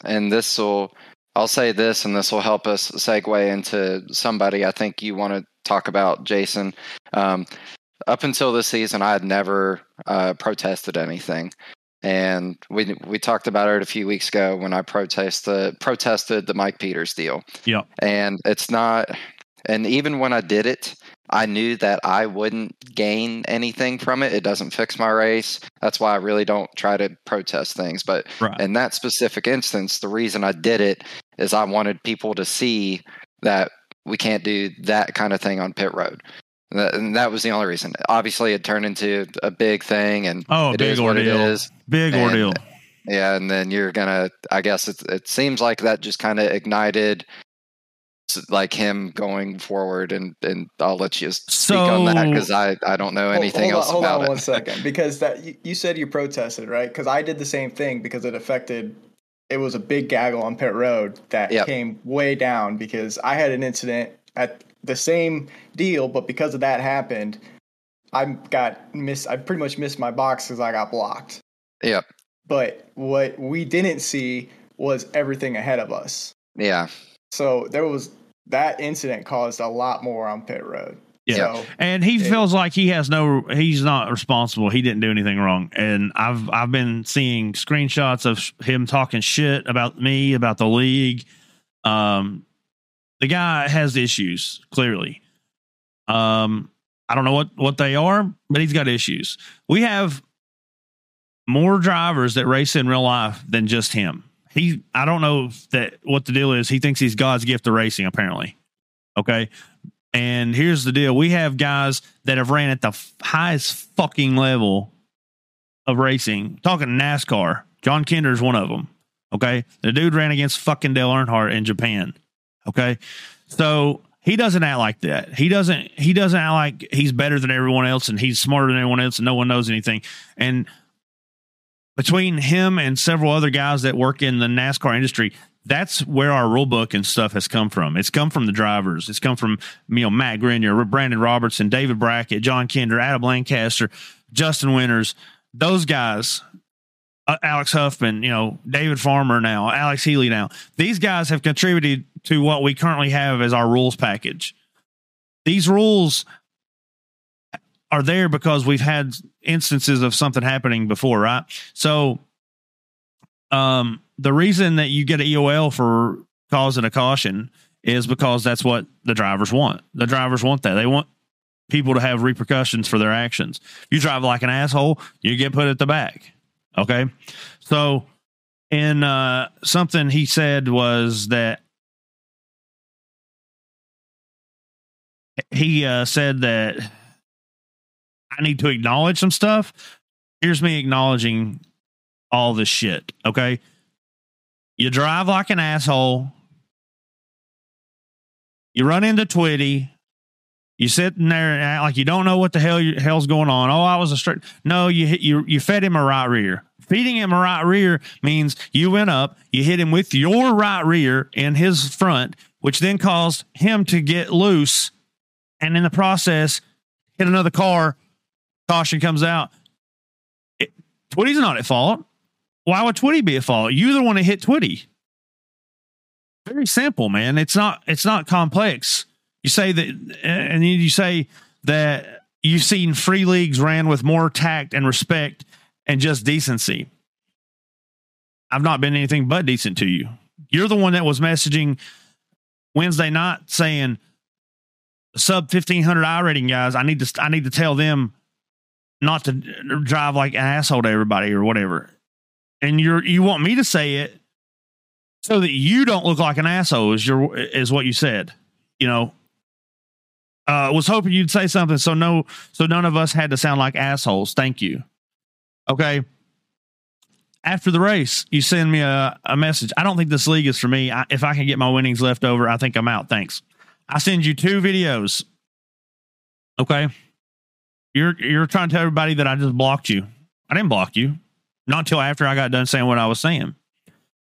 and this will i'll say this and this will help us segue into somebody i think you want to talk about jason. Um, up until this season i had never uh, protested anything. And we we talked about it a few weeks ago when i protest the, protested the mike peters deal. Yep. and it's not and even when i did it i knew that i wouldn't gain anything from it. It doesn't fix my race. That's why i really don't try to protest things. But right. in that specific instance, the reason I did it is I wanted people to see that we can't do that kind of thing on pit road. And that, and that was the only reason. Obviously, it turned into a big thing, and Oh, it big is what ordeal. is. Big And- ordeal. Yeah, and then you're gonna. I guess it it seems like that just kind of ignited, like him going forward, and and I'll let you speak on that because I I don't know anything hold else on, hold about on it. one second, because that you, you said you protested, right? Because I did the same thing because it affected. It was a big gaggle on pit road that Yep. came way down because I had an incident at the same deal, but because of that happened, I got miss. I pretty much missed my box because I got blocked. Yep. But what we didn't see was everything ahead of us. Yeah, So there was that incident caused a lot more on pit road. Yeah. So, and he Yeah. feels like he has no he's not responsible he didn't do anything wrong and i've i've been seeing screenshots of him talking shit about me about the league um the guy has issues clearly um I don't know what what they are, but he's got issues. We have more drivers that race in real life than just him. He, I don't know that what the deal is. He thinks he's God's gift to racing, apparently. Okay, and here's the deal: we have guys that have ran at the f- highest fucking level of racing. Talking NASCAR, John Kinder is one of them. Okay, the dude ran against fucking Dale Earnhardt in Japan. Okay, so he doesn't act like that. He doesn't. He doesn't act like he's better than everyone else and he's smarter than everyone else and no one knows anything. And between him and several other guys that work in the NASCAR industry, that's where our rule book and stuff has come from. It's come from the drivers. It's come from you know Matt Grenier, Brandon Robertson, David Brackett, John Kinder, Adam Lancaster, Justin Winters. Those guys, uh, Alex Huffman, you know David Farmer now, Alex Healey now. These guys have contributed to what we currently have as our rules package. These rules are there because we've had instances of something happening before, right? So, um, the reason that you get an EOL for causing a caution is because that's what the drivers want. The drivers want that. They want people to have repercussions for their actions. You drive like an asshole, you get put at the back. Okay. So, and uh, something he said was that he uh, said that I need to acknowledge some stuff. Here's me acknowledging all this shit. Okay. You drive like an asshole. You run into Twitty. You sit in there and act like you don't know what the hell you, hell's going on. Oh, I was a straight. No, you hit you you fed him a right rear. Feeding him a right rear means you went up, you hit him with your right rear in his front, which then caused him to get loose, and in the process, hit another car. Caution comes out. It, Twitty's not at fault. Why would Twitty be at fault? You're the one that hit Twitty. Very simple, man. It's not. It's not complex. You say that, and then you say that you've seen free leagues ran with more tact and respect and just decency. I've not been anything but decent to you. You're the one that was messaging Wednesday night saying sub 1500 iRating guys. I need to I need to tell them not to drive like an asshole to everybody or whatever. And you're you want me to say it so that you don't look like an asshole is your is what you said. You know, uh, was hoping you'd say something so no so none of us had to sound like assholes. Thank you. Okay. After the race, you send me a, a message. I don't think this league is for me. I, if I can get my winnings left over, I think I'm out. Thanks. I send you two videos. Okay. You're you're trying to tell everybody that I just blocked you. I didn't block you. Not until after I got done saying what I was saying.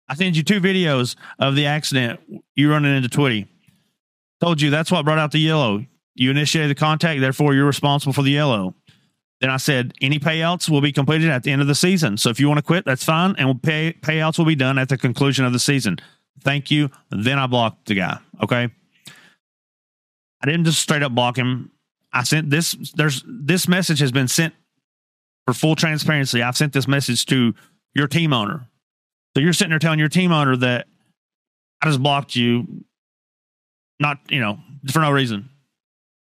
I sent you two videos of the accident you running into Twitty. Told you that's what brought out the yellow. You initiated the contact, therefore you're responsible for the yellow. Then I said any payouts will be completed at the end of the season. So if you want to quit, that's fine, and we'll pay payouts will be done at the conclusion of the season. Thank you. Then I blocked the guy. Okay. I didn't just straight up block him. I sent this. There's this message has been sent for full transparency. I've sent this message to your team owner. So you're sitting there telling your team owner that I just blocked you, not you know for no reason.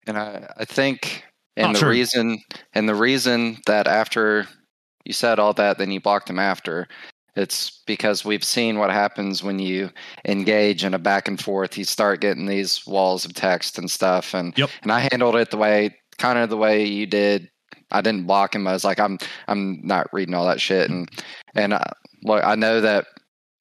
And I, I think, and Not the true. reason, and the reason that after you said all that, then you blocked him after, it's because we've seen what happens when you engage in a back and forth. You start getting these walls of text and stuff, and Yep. and I handled it the way, kind of the way you did. I didn't block him. I was like, I'm, I'm not reading all that shit, and and uh, look, I know that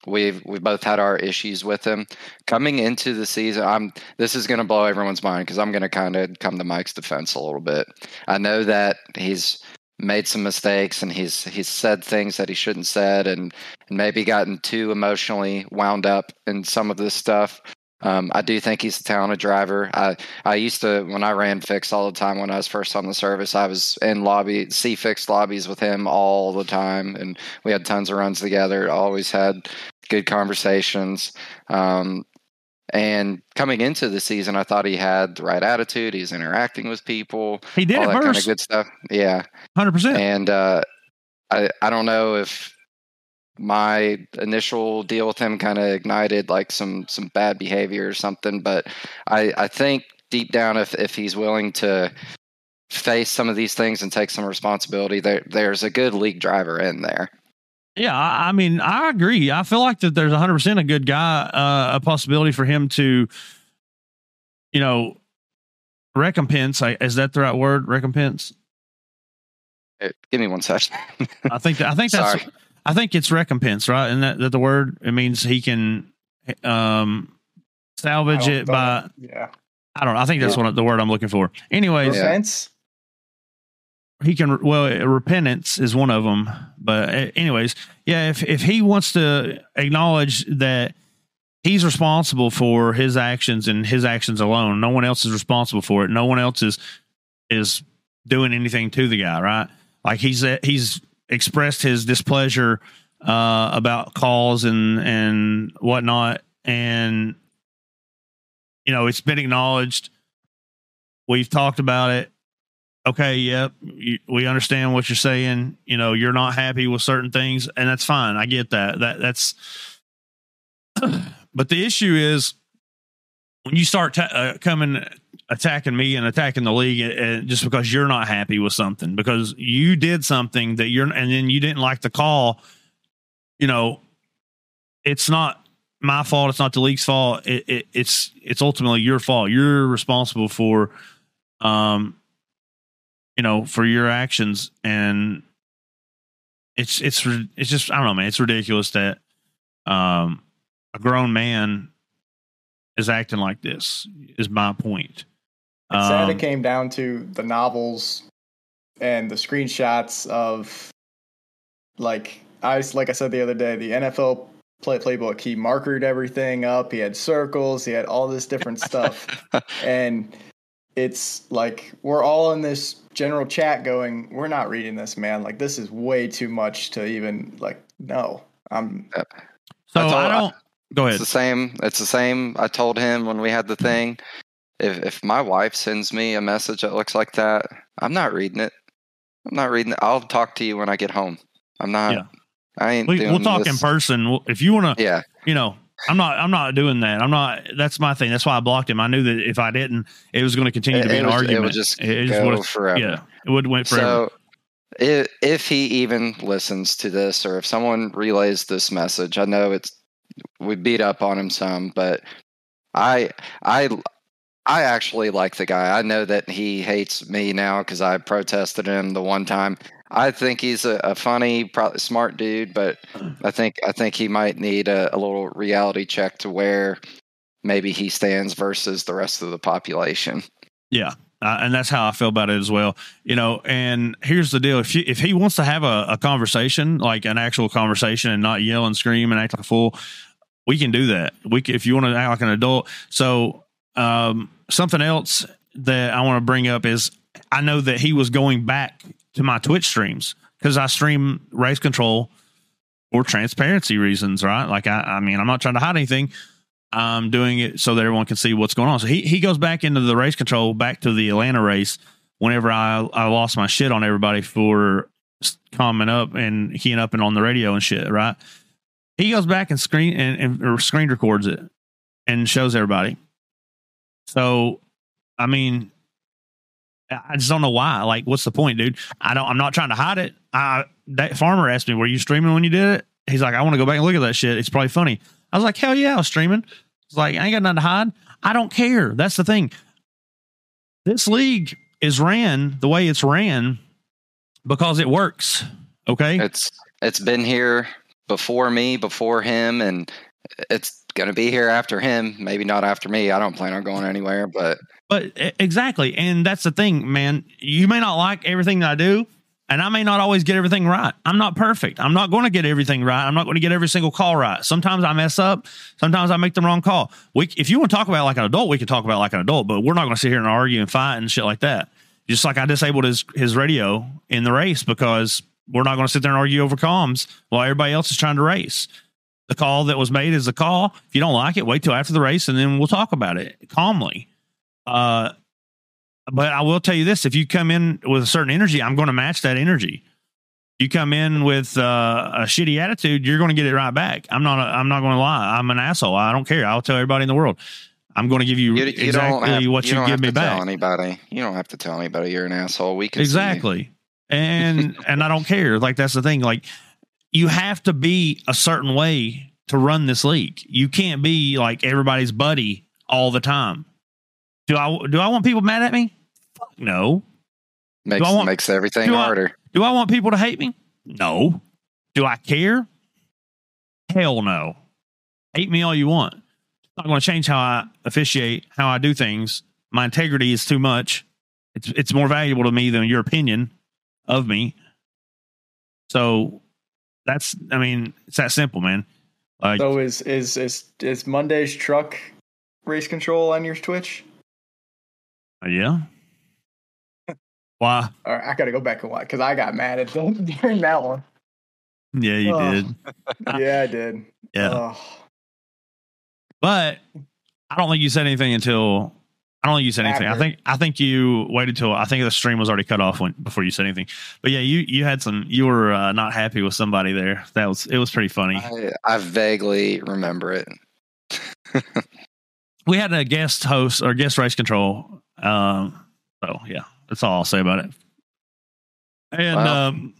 we've we both had our issues with him coming into the season. I'm this is going to blow everyone's mind because I'm going to kind of come to Mike's defense a little bit. I know that he's made some mistakes and he's he's said things that he shouldn't said and, and maybe gotten too emotionally wound up in some of this stuff. Um, I do think he's a talented driver. I I used to when I ran fix all the time when I was first on the service. I was in lobby C fix lobbies with him all the time, and we had tons of runs together. Always had good conversations. Um, and coming into the season, I thought he had the right attitude. He's interacting with people, He did all that kind of good stuff. Yeah, hundred percent. and uh, I I don't know if my initial deal with him kind of ignited like some some bad behavior or something, but I I think deep down if if he's willing to face some of these things and take some responsibility, there there's a good league driver in there. Yeah, I, I mean, I agree. I feel like that there's 100 percent a good guy, uh, a possibility for him to, you know, recompense. I, is that the right word? Recompense. Uh, give me one second. I think that, I think that's Sorry. I think it's recompense, right? And that, that the word it means he can um salvage it don't- by yeah. I don't know. I think that's Yeah. what the word I'm looking for. Anyways, Yeah. He can well repentance is one of them but uh, anyways yeah if if he wants to acknowledge that he's responsible for his actions and his actions alone no one else is responsible for it no one else is is doing anything to the guy right like he's uh, he's expressed his displeasure uh about calls and and whatnot and you know it's been acknowledged we've talked about it okay, yep, we understand what you're saying. You know, you're not happy with certain things, and that's fine. I get that. That that's. but the issue is when you start ta- uh, coming attacking me and attacking the league, uh, just because you're not happy with something, because you did something that you're, and then you didn't like the call. You know, it's not my fault. It's not the league's fault. It, it, it's it's ultimately your fault. You're responsible for um you know, for your actions. And it's it's it's just I don't know, man. It's ridiculous that um a grown man is acting like this. Is my point. It's sad Um, it came down to the novels and the screenshots of like I like I said the other day, the NFL play playbook. He markered everything up. He had circles. He had all this different stuff, and it's like we're all in this general chat going, "We're not reading this, man. Like this is way too much to even like no." I'm so I I- don't. Go ahead. It's the same. It's the same. I told him when we had the thing. If if my wife sends me a message that looks like that, I'm not reading it. I'm not reading it. I'll talk to you when I get home. I'm not. Yeah. I ain't. We, we'll talk in person if you want to. Yeah. You know, I'm not. I'm not doing that. I'm not. That's my thing. That's why I blocked him. I knew that if I didn't, it was going to continue to be an would, argument. it would just It go forever. Yeah, it would went forever. So, if, if he even listens to this, or if someone relays this message, I know it's we beat up on him some, but I I I actually like the guy. I know that he hates me now because I protested him the one time. I think he's a, a funny, probably smart dude, but I think I think he might need a, a little reality check to where maybe he stands versus the rest of the population. Yeah. Uh, and that's how I feel about it as well. You know, and here's the deal: if you, if he wants to have a, a conversation, like an actual conversation, and not yell and scream and act like a fool, we can do that. We can, if you want to act like an adult. So, um, something else that I want to bring up is I know that he was going back to my Twitch streams because I stream race control for transparency reasons, right? Like I, I mean, I'm not trying to hide anything. I'm doing it so that everyone can see what's going on. So he, he goes back into the race control, back to the Atlanta race. Whenever I, I lost my shit on everybody for coming up and keying up and on the radio and shit, right? He goes back and screen and, and screen records it and shows everybody. So, I mean, I just don't know why. Like, what's the point, dude? I don't. I'm not trying to hide it. I that farmer asked me, "Were you streaming when you did it?" He's like, "I want to go back and look at that shit. It's probably funny." I was like, "Hell yeah, I was streaming." It's like I ain't got nothing to hide. I don't care. That's the thing. This league is ran the way it's ran because it works. Okay. It's it's been here before me, before him, and it's gonna be here after him. Maybe not after me. I don't plan on going anywhere, but But exactly, and that's the thing, man. You may not like everything that I do, and I may not always get everything right. I'm not perfect. I'm not going to get everything right. I'm not going to get every single call right. Sometimes I mess up. Sometimes I make the wrong call. We, if you want to talk about like an adult, we can talk about like an adult. But we're not going to sit here and argue and fight and shit like that. Just like I disabled his his radio in the race because we're not going to sit there and argue over comms while everybody else is trying to race. The call that was made is the call. If you don't like it, wait till after the race and then we'll talk about it calmly. Uh, but I will tell you this: if you come in with a certain energy, I'm going to match that energy. You come in with uh, a shitty attitude, you're going to get it right back. I'm not. A, I'm not going to lie. I'm an asshole. I don't care. I'll tell everybody in the world. I'm going to give you, You, you exactly have, what you, don't give me back. anybody. You don't have to tell anybody you're an asshole. We can you. Exactly. And and I don't care. Like that's the thing. Like you have to be a certain way to run this league. You can't be like everybody's buddy all the time. Do I do I want people mad at me? Fuck no. Makes want- makes everything do I- harder. Do I want people to hate me? No. Do I care? Hell no. Hate me all you want. It's not going to change how I officiate, how I do things. My integrity is too much. It's it's more valuable to me than your opinion of me. So that's I mean, it's that simple, man. Like So is is is is Monday's truck race control on your Twitch? Uh, yeah. Why? All right, I gotta go back and watch because I got mad at them during that one. Yeah, you Oh. did. Yeah, I did. Yeah. Oh, But I don't think you said anything until I don't think you said anything. I think I think you waited till I think the stream was already cut off when before you said anything. But yeah, you you had some you were uh, not happy with somebody there. That was it was pretty funny. I, I vaguely remember it. We had a guest host or guest race control. Um, so yeah, that's all I'll say about it. And Wow. um,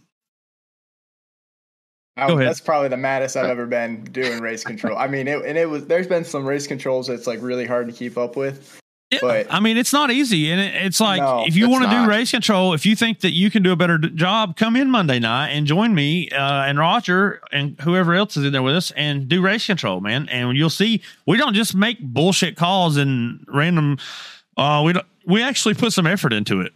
I- Go ahead. That's probably the maddest I've ever been doing race control. I mean, it, and it was. There's been some race controls that's like really hard to keep up with. Yeah, But- I mean, it's not easy, and it, it's like No, if you want to do race control, if you think that you can do a better d- job, come in Monday night and join me uh, and Roger and whoever else is in there with us and do race control, man. And you'll see we don't just make bullshit calls and random. Uh, we don't, we actually put some effort into it.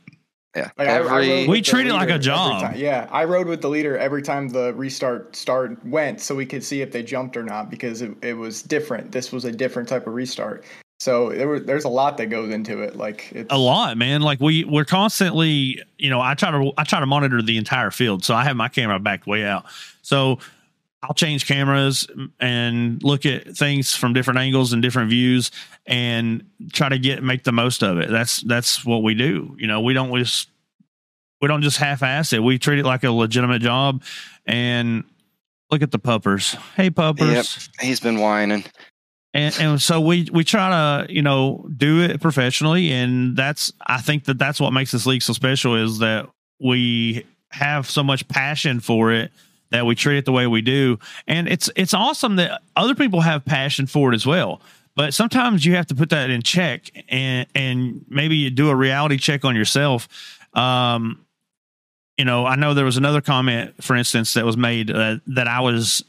Yeah, Like, I- I every We treat it like a leader job. Yeah, I rode with the leader every time the restart start went, so we could see if they jumped or not because it, it was different. This was a different type of restart. So there were, there's a lot that goes into it. Like it's a lot man. Like we we're constantly you know i try to i try to monitor the entire field. So i have my camera backed way out. So i'll change cameras and look at things from different angles and different views and try to get make the most of it. That's that's what we do. You know we don't just we don't just half-ass it. We treat it like a legitimate job and look at the puppers. Hey puppers. Yep. He's been whining. And and so we we try to you know do it professionally. And that's i think that that's what makes this league so special is that we have so much passion for it that we treat it the way we do. And it's it's awesome that other people have passion for it as well. But sometimes you have to put that in check and and maybe you do a reality check on yourself. Um you know i know there was another comment for instance that was made uh, that i was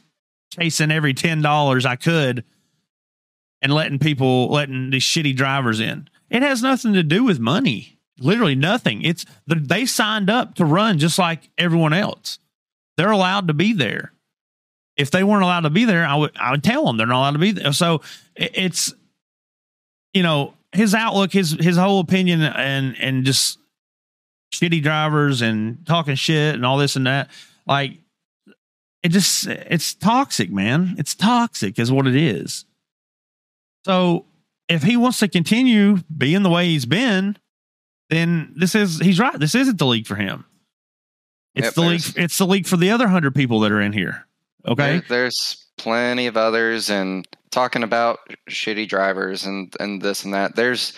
chasing every $10 i could and letting people letting these shitty drivers in. It has nothing to do with money. Literally nothing. It's the, they signed up to run just like everyone else. They're allowed to be there. If they weren't allowed to be there, I would I would tell them they're not allowed to be there. So it's you know his outlook, his his whole opinion, and and just shitty drivers and talking shit and all this and that. Like it just it's toxic, man. It's toxic, is what it is. So if he wants to continue being the way he's been, then this is he's right. This isn't the league for him. It's Yep, the league. It's the league for the other hundred people that are in here. Okay. There- there's plenty of others, and talking about shitty drivers and and this and that. There's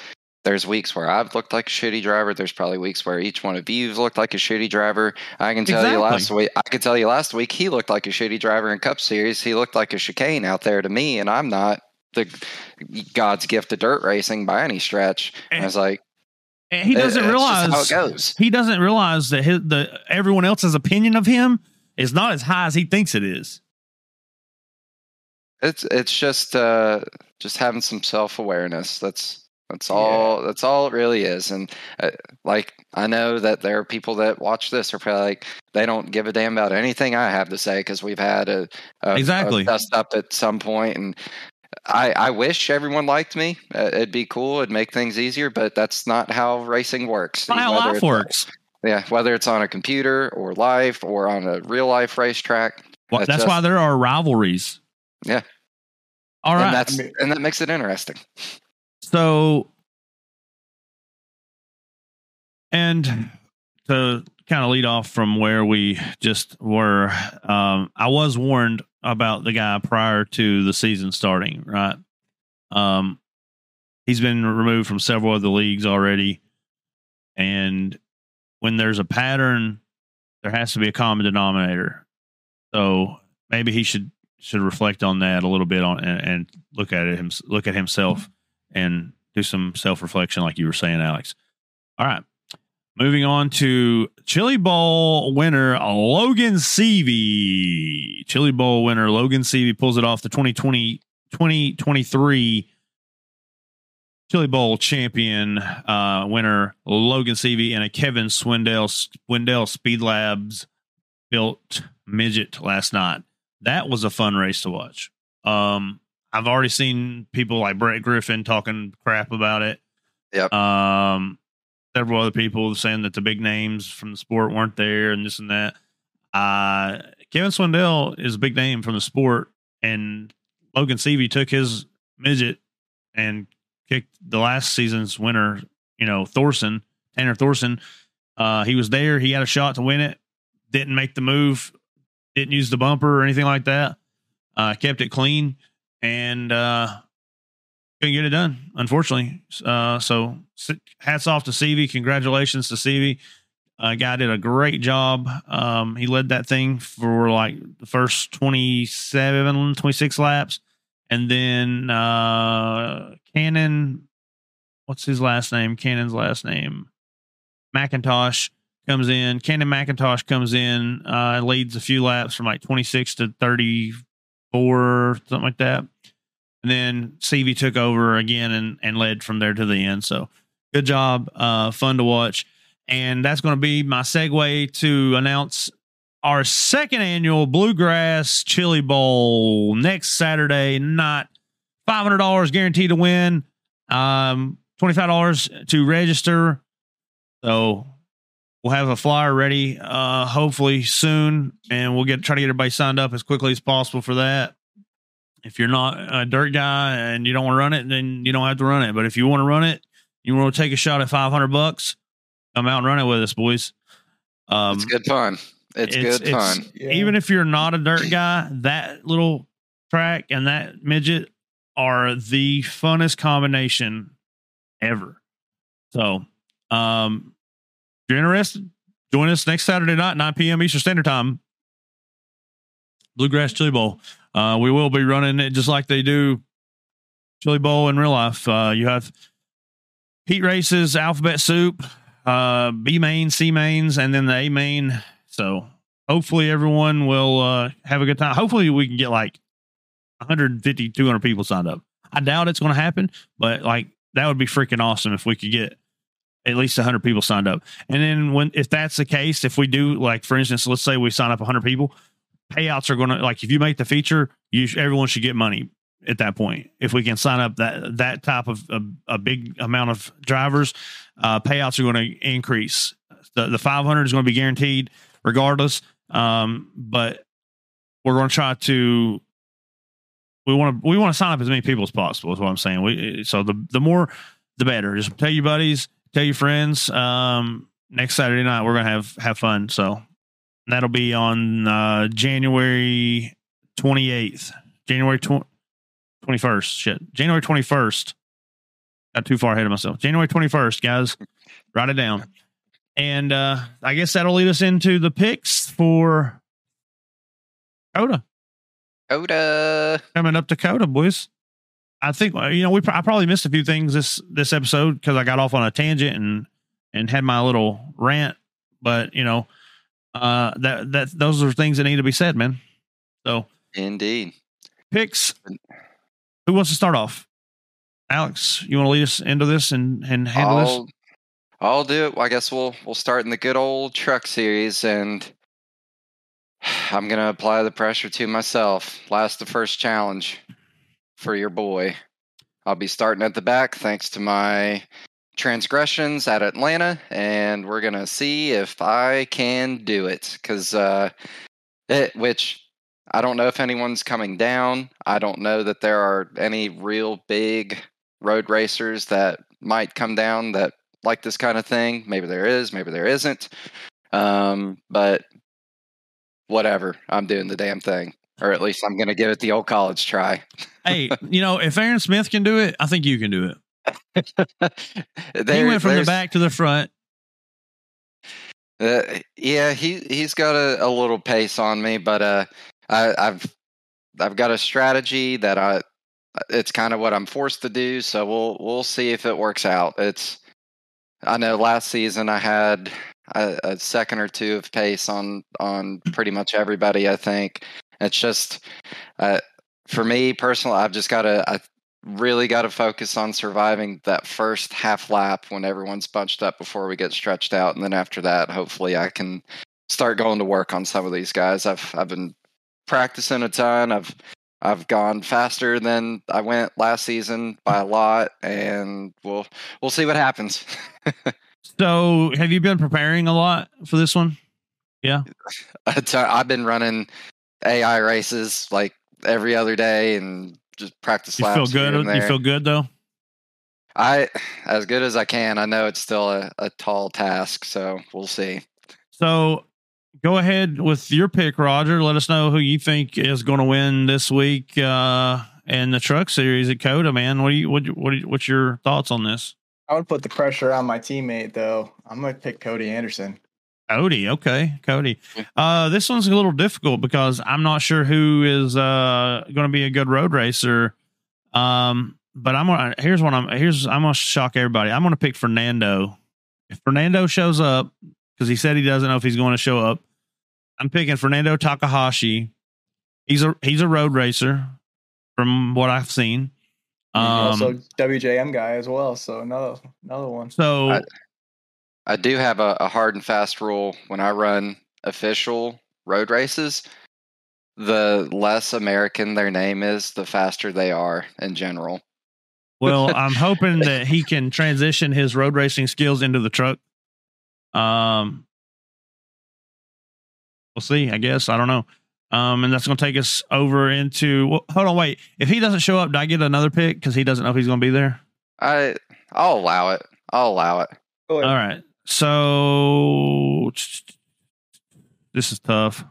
there's weeks where I've looked like a shitty driver. There's probably weeks where each one of you've looked like a shitty driver. I can tell you last week. I can tell you last week he looked like a shitty driver in Cup Series. He looked like a chicane out there to me, and I'm not the God's gift to dirt racing by any stretch. And I was like, And he doesn't just realize how it goes. he doesn't realize that his, the everyone else's opinion of him is not as high as he thinks it is. It's it's just uh just having some self awareness. That's that's all. That's all it really is. And uh, like I know that there are people that watch this are probably like they don't give a damn about anything I have to say because we've had a, a Exactly. a dust up at some point and. I, I wish everyone liked me. Uh, it'd be cool. It'd make things easier, but that's not how racing works. Not how life works. Yeah, whether it's on a computer or live or on a real life racetrack. Well, That's that's just- why there are rivalries. Yeah. All and that's and that makes it interesting. So, and to kind of lead off from where we just were, um, I was warned about the guy prior to the season starting, right? Um, he's been removed from several other leagues already. And when there's a pattern, there has to be a common denominator. So maybe he should should reflect on that a little bit on and, and look at it him look at himself and do some self reflection, like you were saying, Alex. All right. Moving on to Chili Bowl winner Logan Seavey. Chili Bowl winner Logan Seavey pulls it off the 2020 2023 Chili Bowl champion uh, winner Logan Seavey and a Kevin Swindell Swindell Speed Labs built midget last night. That was a fun race to watch. Um, I've already seen people like Brett Griffin talking crap about it. Yep. Um, several other people saying that the big names from the sport weren't there and this and that. Uh, Kevin Swindell is a big name from the sport, and Logan Seavey took his midget and kicked the last season's winner, you know, Thorson, Tanner Thorson. Uh, he was there. He had a shot to win it. Didn't make the move. Didn't use the bumper or anything like that. Uh, kept it clean and uh, couldn't get it done, unfortunately. Uh, so hats off to Seavey. Congratulations to Seavey. Uh, guy did a great job. Um, he led that thing for like the first 27, 26 laps. And then uh, Cannon, what's his last name? Cannon's last name, McIntosh comes in. Cannon McIntosh comes in, uh, leads a few laps from like 26 to 34, something like that. And then Seavey took over again and, and led from there to the end. So good job. Uh, fun to watch. And that's going to be my segue to announce our second annual Bluegrass Chili Bowl next Saturday night. $500 guaranteed to win. Um, $25 to register. So we'll have a flyer ready uh, hopefully soon and we'll get try to get everybody signed up as quickly as possible for that. If you're not a dirt guy and you don't want to run it, then you don't have to run it. But if you want to run it, you want to take a shot at 500 bucks, come out and run it with us, boys. Um, it's good fun. It's, it's good fun. yeah. Even if you're not a dirt guy, that little track and that midget are the funnest combination ever. So, um, if you're interested, join us next Saturday night, 9 p.m. Eastern Standard Time. Bluegrass Chili Bowl. Uh, we will be running it just like they do Chili Bowl in real life. Uh, you have heat races, alphabet soup, uh, B main, C mains, and then the A main so hopefully everyone will uh, have a good time. Hopefully we can get like 150, 200 people signed up. I doubt it's going to happen, but like that would be freaking awesome if we could get at least 100 people signed up. And then when if that's the case, if we do like for instance, let's say we sign up 100 people, payouts are going to like if you make the feature, you everyone should get money at that point. If we can sign up that that type of a, a big amount of drivers, uh, payouts are going to increase. The the 500 is going to be guaranteed regardless. Um, but we're going to try to we want to we want to sign up as many people as possible. Is what I'm saying. We so the the more the better. Just tell your buddies, tell your friends. Um, next Saturday night we're gonna have have fun. So that'll be on uh, January 28th, January 21st. Shit, January 21st. Got too far ahead of myself. January 21st, guys. Write it down. And uh, I guess that'll lead us into the picks for COTA. COTA coming up to COTA, boys. I think uh, you know we. I probably missed a few things this this episode because I got off on a tangent and and had my little rant. But you know, uh, that that those are things that need to be said, man. So indeed, picks. Who wants to start off? Alex, you want to lead us into this and and handle I'll, this? I'll do it. I guess we'll we'll start in the good old truck series, and I'm gonna apply the pressure to myself. Last the first challenge for your boy. I'll be starting at the back thanks to my transgressions at Atlanta, and we're gonna see if I can do it. Cause uh, it, which I don't know if anyone's coming down. I don't know that there are any real big road racers that might come down that like this kind of thing. Maybe there is, maybe there isn't. Um, but whatever, I'm doing the damn thing, or at least I'm going to give it the old college try. hey, you know, if Aaron Smith can do it, I think you can do it. he went from the back to the front. Uh, yeah, he he's got a, a little pace on me, but uh, I, I've I've got a strategy that I it's kind of what I'm forced to do. So we'll we'll see if it works out. It's I know last season I had a, a second or two of pace on on pretty much everybody. I think it's just uh, for me personally, I've just got to I really got to focus on surviving that first half lap when everyone's bunched up before we get stretched out, and then after that, hopefully, I can start going to work on some of these guys. I've I've been practicing a ton. I've I've gone faster than I went last season by a lot, and we'll we'll see what happens. So, have you been preparing a lot for this one? Yeah, I've been running AI races like every other day and just practice You feel good? You feel good though. I as good as I can. I know it's still a, a tall task, so we'll see. So, go ahead with your pick, Roger. Let us know who you think is going to win this week uh, in the Truck Series at COTA. Man, what do you what what what's your thoughts on this? I would put the pressure on my teammate though. I'm gonna pick Cody Anderson. Cody, okay, Cody. Uh, this one's a little difficult because I'm not sure who is uh, going to be a good road racer. Um, but I'm gonna here's what I'm here's I'm gonna shock everybody. I'm gonna pick Fernando. If Fernando shows up, because he said he doesn't know if he's going to show up, I'm picking Fernando Takahashi. He's a he's a road racer, from what I've seen. Um, also WJM guy as well. So another another one. so I- I do have a, a hard and fast rule when I run official road races. The less American their name is, the faster they are in general. Well, I'm hoping that he can transition his road racing skills into the truck. Um, we'll see. I guess I don't know. Um, and that's going to take us over into. Well, hold on, wait. If he doesn't show up, do I get another pick because he doesn't know if he's going to be there? I I'll allow it. I'll allow it. All right. So this is tough.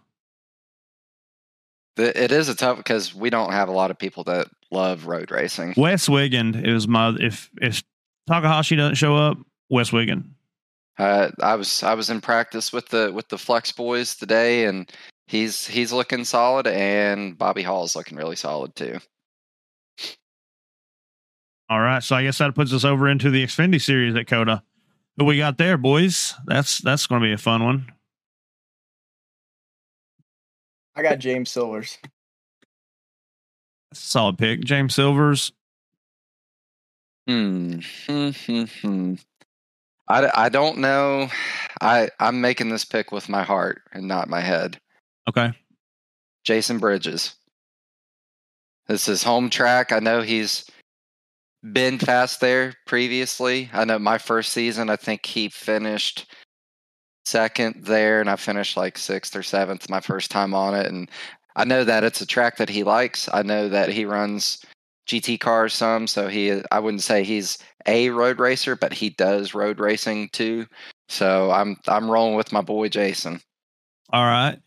It is a tough because we don't have a lot of people that love road racing. Wes Wiggin is my if if Takahashi doesn't show up, Wes Wiggin. Uh, I was I was in practice with the with the Flex boys today, and he's he's looking solid, and Bobby Hall's looking really solid too. All right, so I guess that puts us over into the Xfinity series at COTA. Who we got there, boys? That's that's going to be a fun one. I got James Silvers. That's a solid pick, James Silvers. Hmm. Hmm, hmm, hmm. I, d- I don't know. I I'm making this pick with my heart and not my head. Okay, Jason Bridges. This is home track. I know he's been fast there previously. I know my first season, I think he finished second there, and I finished like sixth or seventh my first time on it. And I know that it's a track that he likes. I know that he runs GT cars some, so he I wouldn't say he's a road racer, but he does road racing too. So I'm I'm rolling with my boy Jason. all right.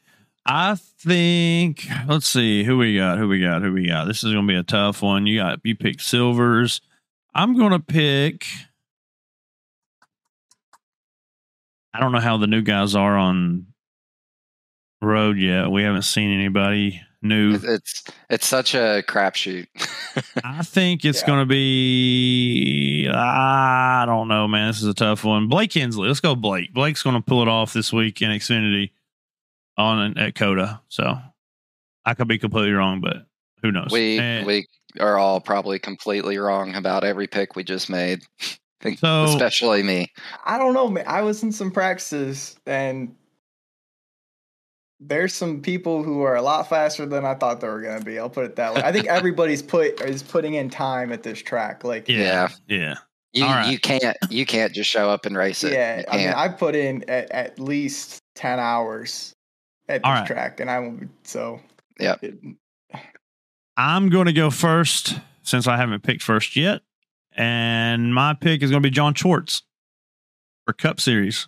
I think let's see who we got. Who we got? Who we got? This is going to be a tough one. You got you picked Silvers. I'm going to pick. I don't know how the new guys are on road yet. We haven't seen anybody new. It's it's such a crapshoot. I think it's Yeah. going to be. I don't know, man. This is a tough one. Blake Hensley. Let's go, Blake. Blake's going to pull it off this week in Xfinity on at COTA. So I could be completely wrong, but who knows? we And we are all probably completely wrong about every pick we just made, think- So- especially me. I don't know, man. I was in some practices and there's some people who are a lot faster than I thought they were gonna be. I'll put it that way. I think everybody's put is putting in time at this track. Like yeah, yeah. You All right. you can't you can't just show up and race it. yeah, I mean. I put in at, at least ten hours at this All right. track and I won't so yeah, it- I'm going to go first since I haven't picked first yet, and my pick is going to be John Schwartz for Cup Series.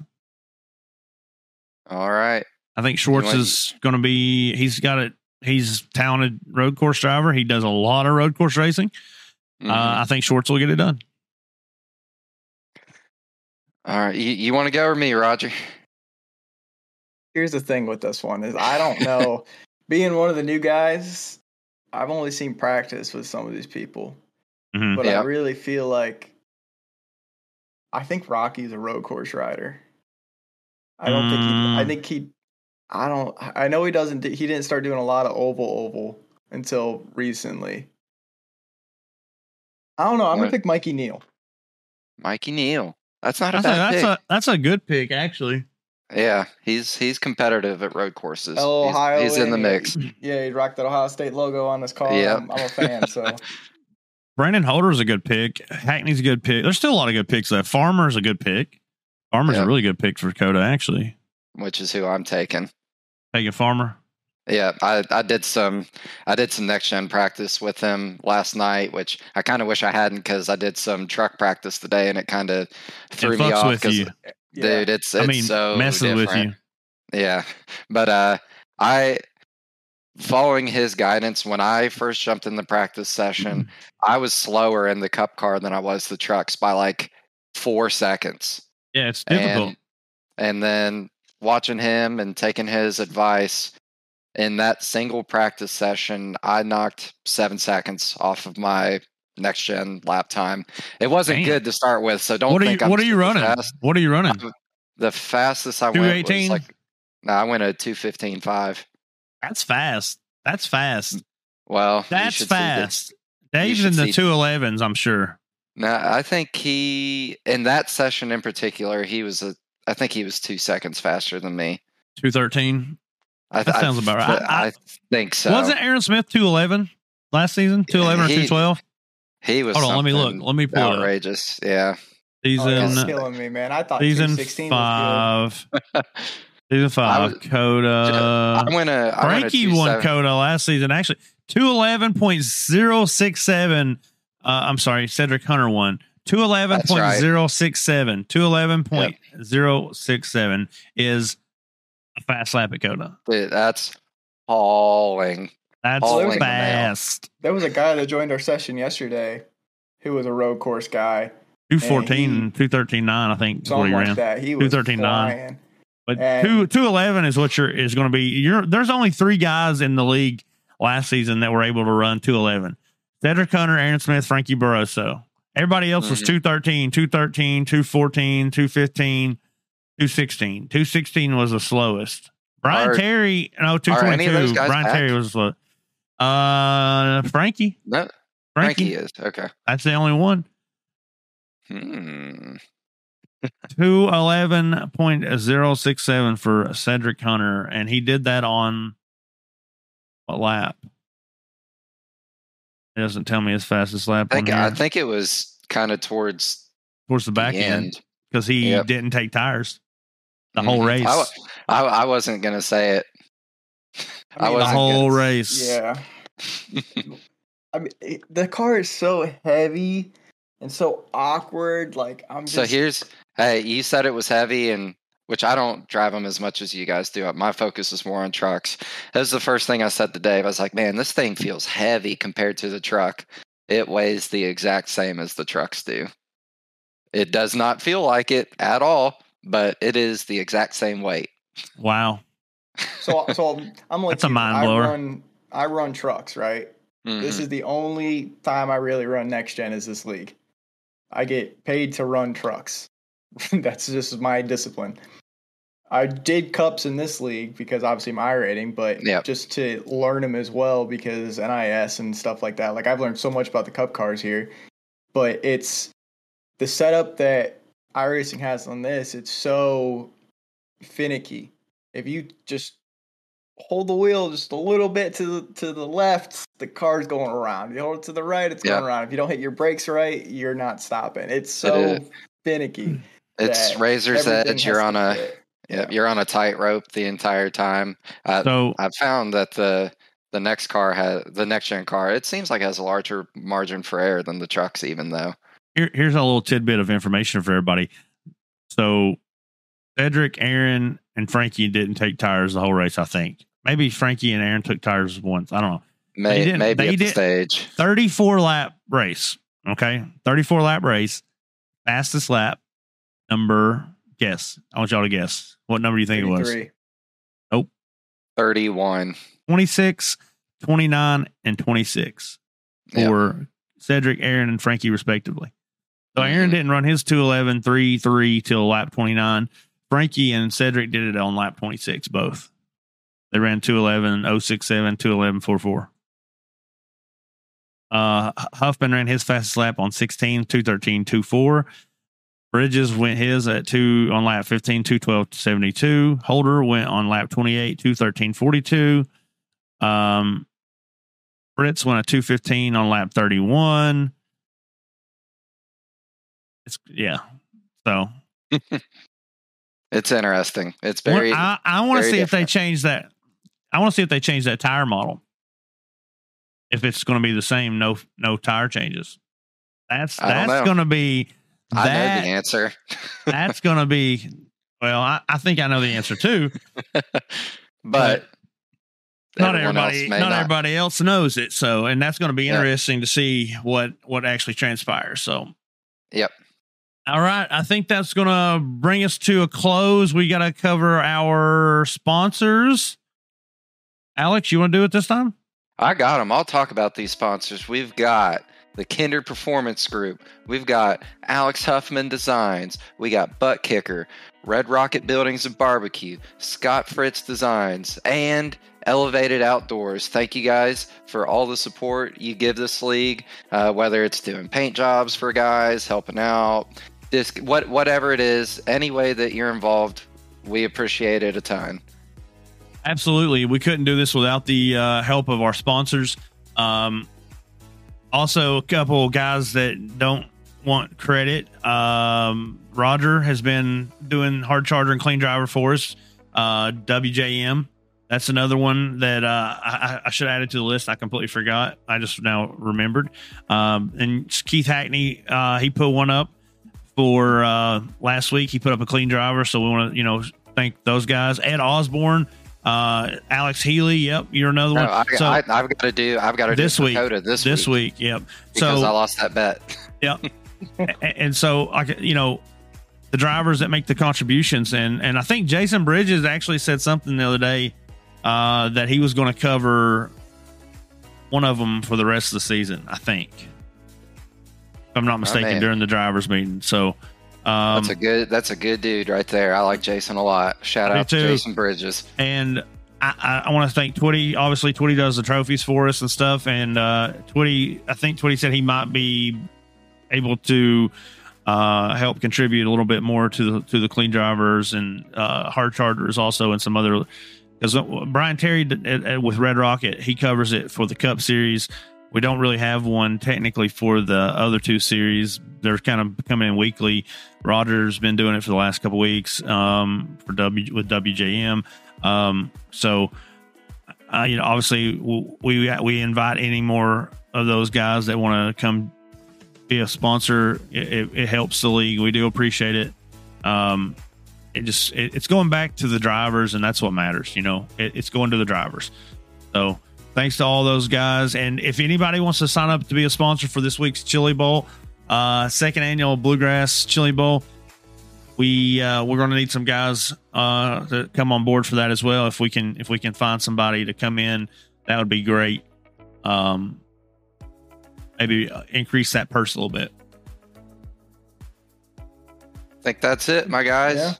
all right. I think Schwartz want- is going to be. He's got it. He's talented road course driver. He does a lot of road course racing. Mhm. Uh, I think Schwartz will get it done. All right, you, you want to go or me, Roger? Here's the thing with this one is I don't know. Being one of the new guys, I've only seen practice with some of these people, Mhm. but Yeah. I really feel like I think Rocky's a road course rider. I don't think he. I Mm. think he. I don't. I know he doesn't. He didn't start doing a lot of oval oval until recently. I don't know. I'm gonna pick Mikey Neal. Mikey Neal. That's not a That's, a, that's pick. a that's a good pick actually. Yeah, he's he's competitive at road courses. Oh, he's, Ohio. he's in the mix. Yeah, he rocked that Ohio State logo on his car. Yep. I'm, I'm a fan. So Brandon Holder's a good pick. Hackney's a good pick. There's still a lot of good picks left. Farmer's a good pick. Farmer's Yeah. a really good pick for COTA, actually. which is who I'm taking. Taking Farmer. Yeah, I, I did some I did some next gen practice with him last night, which I kind of wish I hadn't because I did some truck practice today and it kind of threw It me fucks off. with 'cause- yeah. Dude, it's I it's mean, so messes with different. you. Yeah, but uh, I following his guidance when I first jumped in the practice session, I was slower in the cup car than I was the trucks by like four seconds. Yeah, it's difficult. And, and then watching him and taking his advice in that single practice session, I knocked seven seconds off of my next gen lap time. It wasn't Damn. good to start with, so don't what are you think I'm What are you running? fast. What are you running? The fastest I went was 218? like no, I went a two fifteen five. That's fast. That's fast. Mm, well, That's should see the- fast. Dave's in the two elevens. I'm sure. No, I think he in that session in particular, he was a. I think he was two seconds faster than me. Two thirteen. I, That I- sounds about right. I, I- think so. Wasn't Aaron Smith two eleven last season? Two eleven or two twelve? He was? Hold on, let me look. Let me pull it up. outrageous. Yeah, Oh, that's Season killing me, man. I thought season 216 was five. season five. was- COTA. I'm gonna. I'm gonna Frankie won seven- COTA last season. Actually, two eleven point zero six seven. Uh, I'm sorry, Cedric Hunter won. Two eleven point zero six seven. Two eleven point zero six seven is a fast lap at COTA. Dude, that's hauling. That's Hauling them fast. There was a guy that joined our session yesterday who was a road course guy. Two fourteen, he- two thirteen nine. I think is Something he like ran. that. He was 213.9. But And- two two eleven is what you're is going to be. You're there's only three guys in the league last season that were able to run two eleven. Cedric Hunter, Aaron Smith, Frankie Barroso. Everybody else was Mhm. 213, 213, 214, 215, 216. 216 was the slowest. Brian Are- Terry, no, 222. Brian back? Terry was slow. Uh, Frankie. No, Frankie. Frankie is okay. That's the only one. Hmm. 211.067 for Cedric Hunter, and he did that on what lap? It doesn't tell me his fastest lap I think. I think it was kind of towards towards the back the end because he Yep. didn't take tires the whole Mhm. race. I, I, I wasn't gonna say it. I mean, the wasn't whole gonna- race. Yeah. I mean, it, the car is so heavy and so awkward. Like I'm just. So here's hey, you said it was heavy and which I don't drive them as much as you guys do. Uh, my focus is more on trucks. That was the first thing I said to Dave. I was like, man, this thing feels heavy compared to the truck. It weighs the exact same as the trucks do. It does not feel like it at all, but it is the exact same weight. Wow. So so I'm like That's a you. mind I blower. run I run trucks, right? This Mhm. is the only time I really run next gen is this league. I get paid to run trucks. That's just my discipline. I did cups in this league because obviously my rating, but Yep. just to learn them as well because NIS and stuff like that. Like I've learned so much about the cup cars here, but it's the setup that iRacing has on this. It's so finicky. If you just hold the wheel just a little bit to the to the left, the car's going around. You hold it to the right, it's going around. If you don't hit your brakes right, you're not stopping. It's so is. finicky. It's razor's everything edge. You're on a fit. yep, you're on a tightrope the entire time. Uh, So I've found that the the next car has the next gen car. It seems like has a larger margin for error than the trucks, even though. here, here's a little tidbit of information for everybody. So Cedric, Aaron, and Frankie didn't take tires the whole race, I think. Maybe Frankie and Aaron took tires once. I don't know. May, didn't- maybe they at the didn't- stage. 34 lap race. Okay. 34 lap race. Fastest lap. number guess. I want y'all to guess. What number do you think it was? 33. 31. 26, 29, and 26 Yep. for Cedric, Aaron, and Frankie, respectively. So Aaron Mhm. didn't run his 211 3 3 till lap 29. Frankie and Cedric did it on lap 26, both. They ran 211 067, 211 44. Uh, Huffman ran his fastest lap on 16, 213 24. Bridges went his at two on lap 15, 212 72. Holder went on lap 28, 213 42. Um, Fritz went a 215 on lap 31. It's yeah. So It's interesting. It's very. I, I want to see if they change that. I want to see if they change that tire model. If it's going to be the same, no no tire changes. That's that's going to be I know the answer. that's going to be. Well, I, I think I know the answer too. but not everybody, not, not. everybody else knows it. So, and that's going to be Yeah. interesting to see what what actually transpires. So, Yep. All right, I think that's going to bring us to a close. We got to cover our sponsors. Alex, you want to do it this time? I got them. I'll talk about these sponsors. We've got the Kinder Performance Group. We've got Alex Huffman Designs. We got ButtKicker, Red Rocket Buildings and Barbecue, Scott Fritz Designs, and Elevated Outdoors. Thank you guys for all the support you give this league, uh, whether it's doing paint jobs for guys, helping out, disc, what whatever it is, any way that you're involved, we appreciate it a ton. Absolutely. We couldn't do this without the uh, help of our sponsors. Um, also, a couple guys that don't want credit. Um, Roger has been doing hard charger and clean driver for us. Uh, WJM. That's another one that uh, I, I should add it to the list. I completely forgot. I just now remembered. Um, and Keith Hackney, uh, he put one up for uh, last week. He put up a clean driver, so we want to you know thank those guys. Ed Osborne, uh, Alex Healey. Yep, you're another No, one. I, so I, I've got to do. I've got to do this week, Dakota this, this week, week, yep. because so I lost that bet. yep. and so like you know the drivers that make the contributions and and I think Jason Bridges actually said something the other day uh, that he was going to cover one of them for the rest of the season. I think, if I'm not mistaken, man. during the drivers meeting. So um, That's a good. That's a good dude right there. I like Jason a lot. Shout out to. Jason Bridges. and I, I, I want to thank Twitty. Obviously, Twitty does the trophies for us and stuff. And uh, Twitty, I think Twitty said he might be able to uh, help contribute a little bit more to the to the clean drivers and uh, hard chargers also, and some other. Because Brian Terry did- at- at- with Red Rocket, he covers it for the Cup Series. We don't really have one technically for the other two series. They're kind of coming in weekly. Roger's been doing it for the last couple weeks um, for W with WJM. Um, so, uh, you know, obviously, we we invite any more of those guys that want to come be a sponsor. It, it, it helps the league. We do appreciate it. Um, it just it, it's going back to the drivers, and that's what matters. You know, it, it's going to the drivers. So, thanks to all those guys. And if anybody wants to sign up to be a sponsor for this week's Chili Bowl, uh, second annual Bluegrass Chili Bowl, we uh, we're going to need some guys uh, to come on board for that as well. If we can if we can find somebody to come in, that would be great. Um, maybe uh, increase that purse a little bit. I think that's it, my guys. Yeah.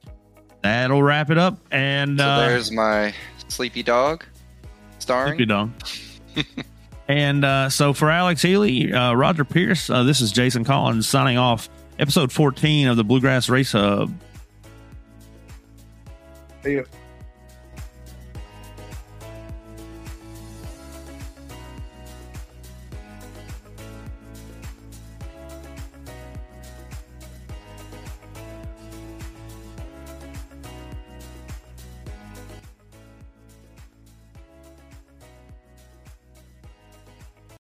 That'll wrap it up. And So uh, there's my sleepy dog starring. Sleepy dog. and uh, so for Alex Healey, uh, Roger Pierce, uh, this is Jason Collins signing off. Episode 14 of the Bluegrass Race Hub. See ya.